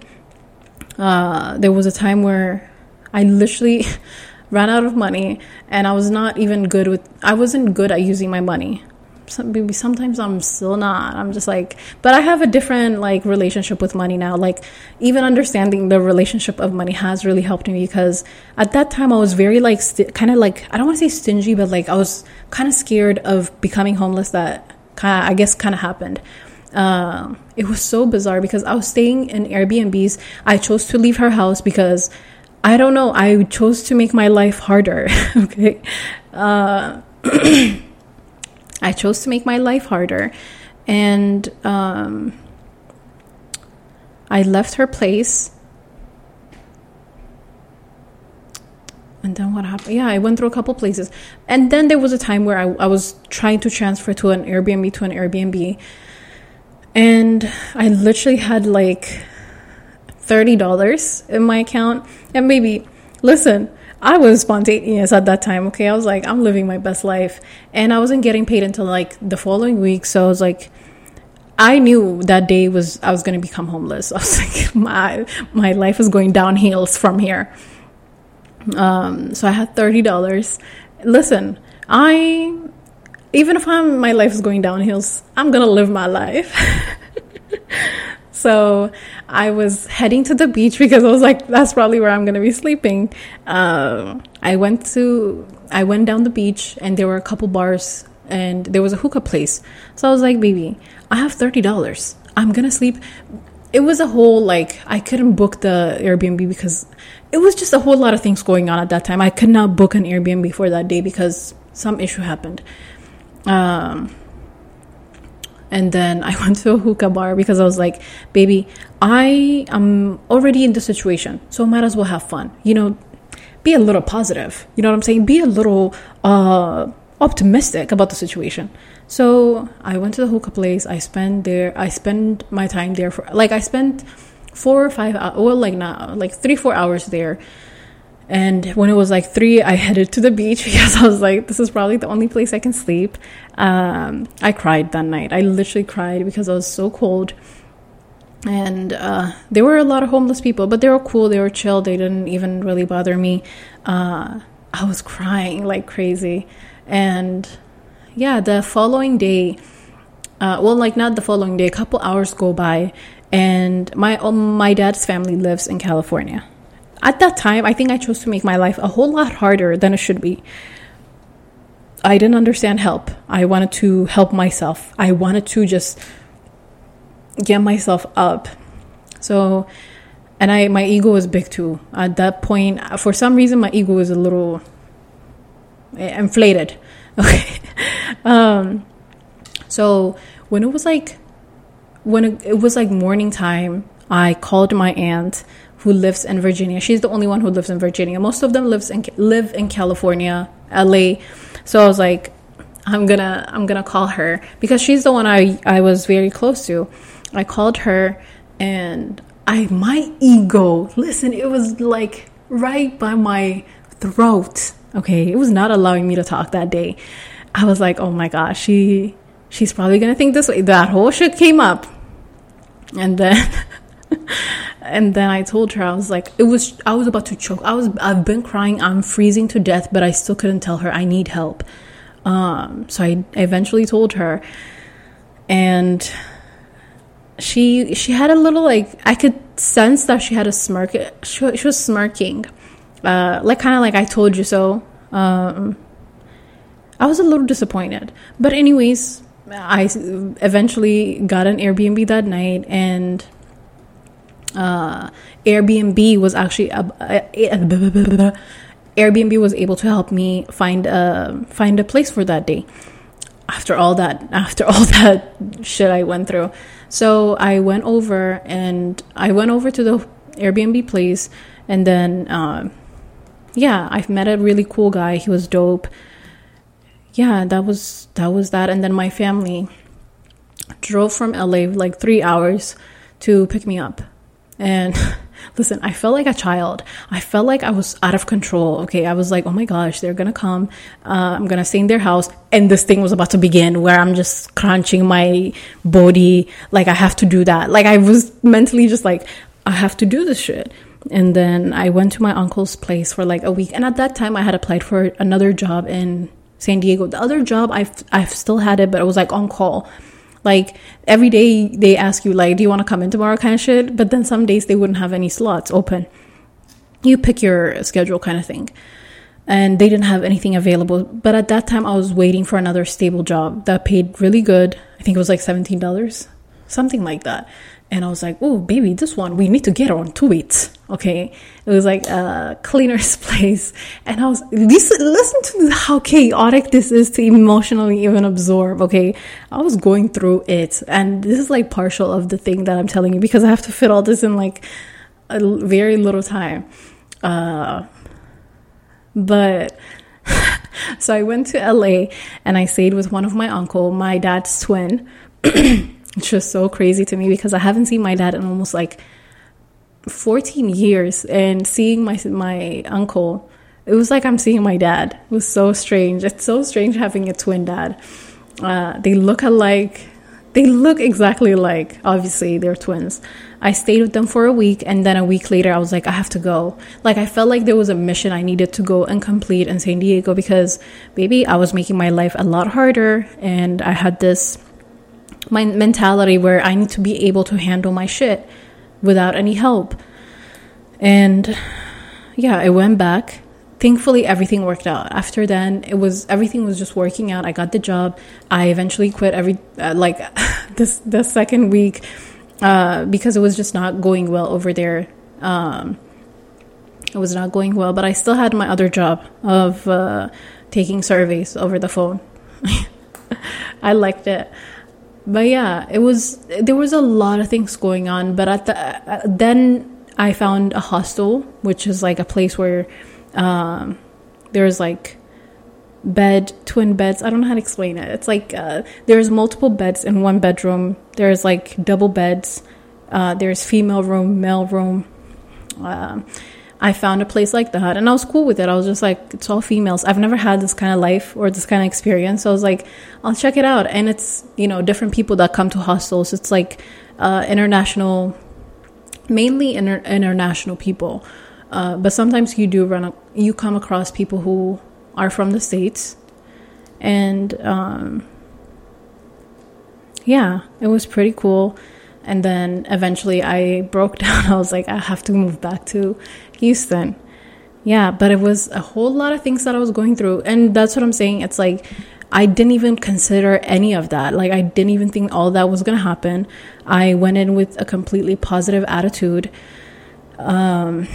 uh, there was a time where I literally ran out of money and I was not even good with I wasn't good at using my money. Some, sometimes I'm still not. I'm just like, but I have a different like relationship with money now. Like even understanding the relationship of money has really helped me because at that time I was very like st- kind of like I don't want to say stingy, but like I was kind of scared of becoming homeless. That kind of I guess kind of happened. Um, it was so bizarre because I was staying in Airbnbs. I chose to leave her house because I don't know. I chose to make my life harder. okay. Uh, I chose to make my life harder. And um, I left her place. And then what happened? Yeah, I went through a couple places. And then there was a time where I, I was trying to transfer to an Airbnb to an Airbnb. And I literally had like $30 in my account. And maybe, listen, I was spontaneous at that time. Okay. I was like, I'm living my best life. And I wasn't getting paid until like the following week. So I was like, I knew that day was I was going to become homeless. I was like, my my life is going downhill from here. Um, so I had thirty dollars. Listen, I even if I'm my life is going downhill, I'm gonna live my life. So I was heading to the beach because I was like, that's probably where I'm gonna be sleeping. Um, I went to, I went down the beach and there were a couple bars and there was a hookah place. So I was like, baby, I have thirty dollars. I'm gonna sleep. It was a whole like I couldn't book the Airbnb because it was just a whole lot of things going on at that time. I could not book an Airbnb for that day because some issue happened. Um, and then I went to a hookah bar because I was like, baby, I am already in the situation, so might as well have fun. You know, be a little positive. You know what I'm saying? Be a little uh, optimistic about the situation. So I went to the hookah place. I spent there. I spent my time there for like I spent four or five hours. Well, like not like three four hours there and when it was like three, I headed to the beach because I was like, this is probably the only place I can sleep. Um, I cried that night. I literally cried because I was so cold. And uh, there were a lot of homeless people, but they were cool. They were chill. They didn't even really bother me. Uh, I was crying like crazy. And yeah, the following day, uh, well, like not the following day, a couple hours go by, and my um, my dad's family lives in California at that time, I think I chose to make my life a whole lot harder than it should be. I didn't understand help. I wanted to help myself. I wanted to just get myself up. So, and I my ego was big too. At that point, for some reason, my ego was a little inflated. Okay. um, so when it was like when it, it was like morning time, I called my aunt who lives in Virginia. She's the only one who lives in Virginia. Most of them lives in live in California, LA. So I was like, I'm gonna I'm gonna call her because she's the one I I was very close to. I called her and I my ego. Listen, it was like right by my throat. Okay, it was not allowing me to talk that day. I was like, oh my gosh, she she's probably gonna think this way. That whole shit came up, and then and then I told her I was like it was I was about to choke. I was I've been crying. I'm freezing to death, but I still couldn't tell her I need help. Um, so I eventually told her, and she she had a little like I could sense that she had a smirk. She, she was smirking, uh, like kind of like I told you so. Um, I was a little disappointed, but anyways, I eventually got an Airbnb that night and uh, Airbnb was actually uh, Airbnb was able to help me find a find a place for that day. After all that, after all that shit I went through, so I went over and I went over to the Airbnb place, and then uh, yeah, I've met a really cool guy. He was dope. Yeah, that was that was that, and then my family drove from LA like three hours to pick me up and listen, I felt like a child. I felt like I was out of control. Okay. I was like, oh my gosh, they're going to come. Uh, I'm going to stay in their house. And this thing was about to begin where I'm just crunching my body. Like, I have to do that. Like, I was mentally just like, I have to do this shit. and then I went to my uncle's place for like a week. And at that time, I had applied for another job in San Diego. The other job, I've I've still had it, but it was like on call. Like every day they ask you like, "Do you want to come in tomorrow?" kind of shit. But then some days they wouldn't have any slots open. You pick your schedule, kind of thing. And they didn't have anything available. But at that time, I was waiting for another stable job that paid really good. I think it was like seventeen dollars, something like that and I was like, "Oh, baby, this one we need to get on to it." Okay, it was like a cleaner's place, and I was listen, listen to how chaotic this is to emotionally even absorb. Okay, I was going through it, and this is like partial of the thing that I'm telling you because I have to fit all this in like a very little time. Uh, but so I went to LA and I stayed with one of my uncle, my dad's twin. It's just so crazy to me because I haven't seen my dad in almost like 14 years and seeing my my uncle it was like I'm seeing my dad. It was so strange. It's so strange having a twin dad. Uh, they look alike. They look exactly alike. Obviously, they're twins. I stayed with them for a week, and then a week later, I was like, I have to go. Like, I felt like there was a mission I needed to go and complete in San Diego because, baby, I was making my life a lot harder, and I had this my mentality where I need to be able to handle my shit without any help. And yeah, I went back. Thankfully, everything worked out. After then, it was everything was just working out. I got the job. I eventually quit every uh, like this the second week uh, because it was just not going well over there. Um, it was not going well, but I still had my other job of uh, taking surveys over the phone. I liked it but yeah, it was there was a lot of things going on. But at the uh, then I found a hostel, which is like a place where um, there's like bed, twin beds. I don't know how to explain it. It's like uh, there's multiple beds in one bedroom. There's like double beds. Uh, there's female room, male room. I found a place like that and I was cool with it. I was just like, it's all females. I've never had this kind of life or this kind of experience. So I was like, I'll check it out. And it's, you know, different people that come to hostels. It's like uh, international, mainly inter- international people. Uh, but sometimes you do run, a, you come across people who are from the States. And um, yeah, it was pretty cool. And then eventually I broke down. I was like, I have to move back to Houston. Yeah, but it was a whole lot of things that I was going through. And that's what I'm saying. It's like, I didn't even consider any of that. Like, I didn't even think all that was going to happen. I went in with a completely positive attitude. Um,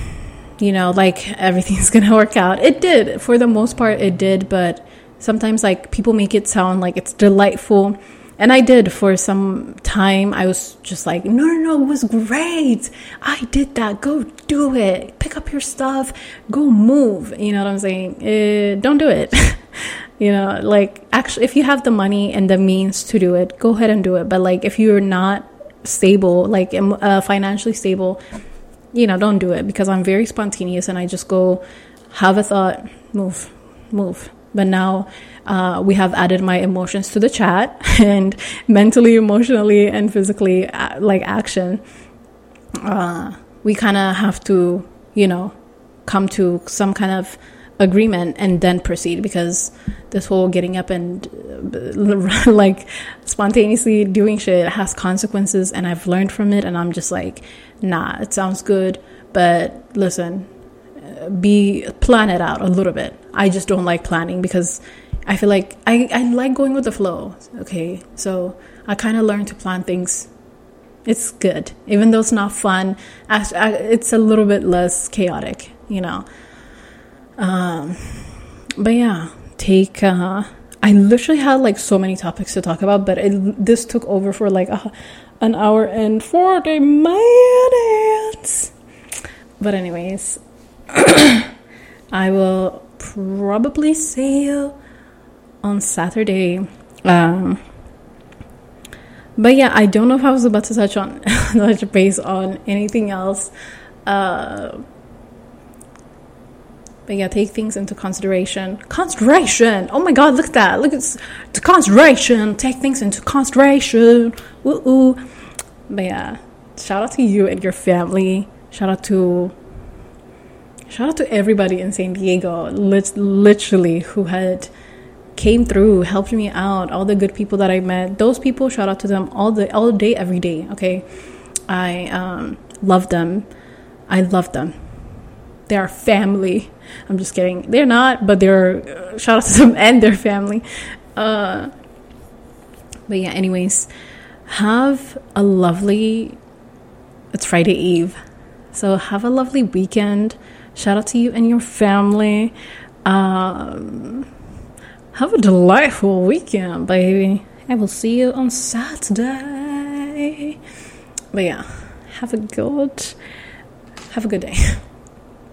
you know, like everything's going to work out. It did. For the most part, it did. But sometimes, like, people make it sound like it's delightful and I did for some time. I was just like, no, no, no, it was great. I did that. Go do it. Pick up your stuff. Go move. You know what I'm saying? Uh, don't do it. you know, like actually, if you have the money and the means to do it, go ahead and do it. But like, if you're not stable, like uh, financially stable, you know, don't do it because I'm very spontaneous and I just go have a thought, move, move. But now uh, we have added my emotions to the chat and mentally, emotionally, and physically, uh, like action. Uh, we kind of have to, you know, come to some kind of agreement and then proceed because this whole getting up and like spontaneously doing shit has consequences and I've learned from it and I'm just like nah it sounds good but listen be plan it out a little bit I just don't like planning because I feel like I, I like going with the flow. Okay, so I kind of learned to plan things. It's good, even though it's not fun. It's a little bit less chaotic, you know. Um, but yeah, take. Uh, I literally had like so many topics to talk about, but it, this took over for like a, an hour and forty minutes. But anyways, I will probably see you on Saturday. Um, but yeah, I don't know if I was about to touch on touch base on anything else. Uh, but yeah, take things into consideration. Consideration. Oh my God, look at that. Look at the consideration. Take things into consideration. Ooh, ooh. But yeah, shout out to you and your family. Shout out to shout out to everybody in San Diego, lit- literally, who had came through, helped me out, all the good people that I met. Those people, shout out to them all the all day, every day. Okay, I um, love them. I love them. They are family. I'm just kidding. They're not, but they're uh, shout out to them and their family. Uh, but yeah, anyways, have a lovely. It's Friday Eve, so have a lovely weekend. Shout out to you and your family. Um, have a delightful weekend, baby. I will see you on Saturday. But yeah, have a good have a good day.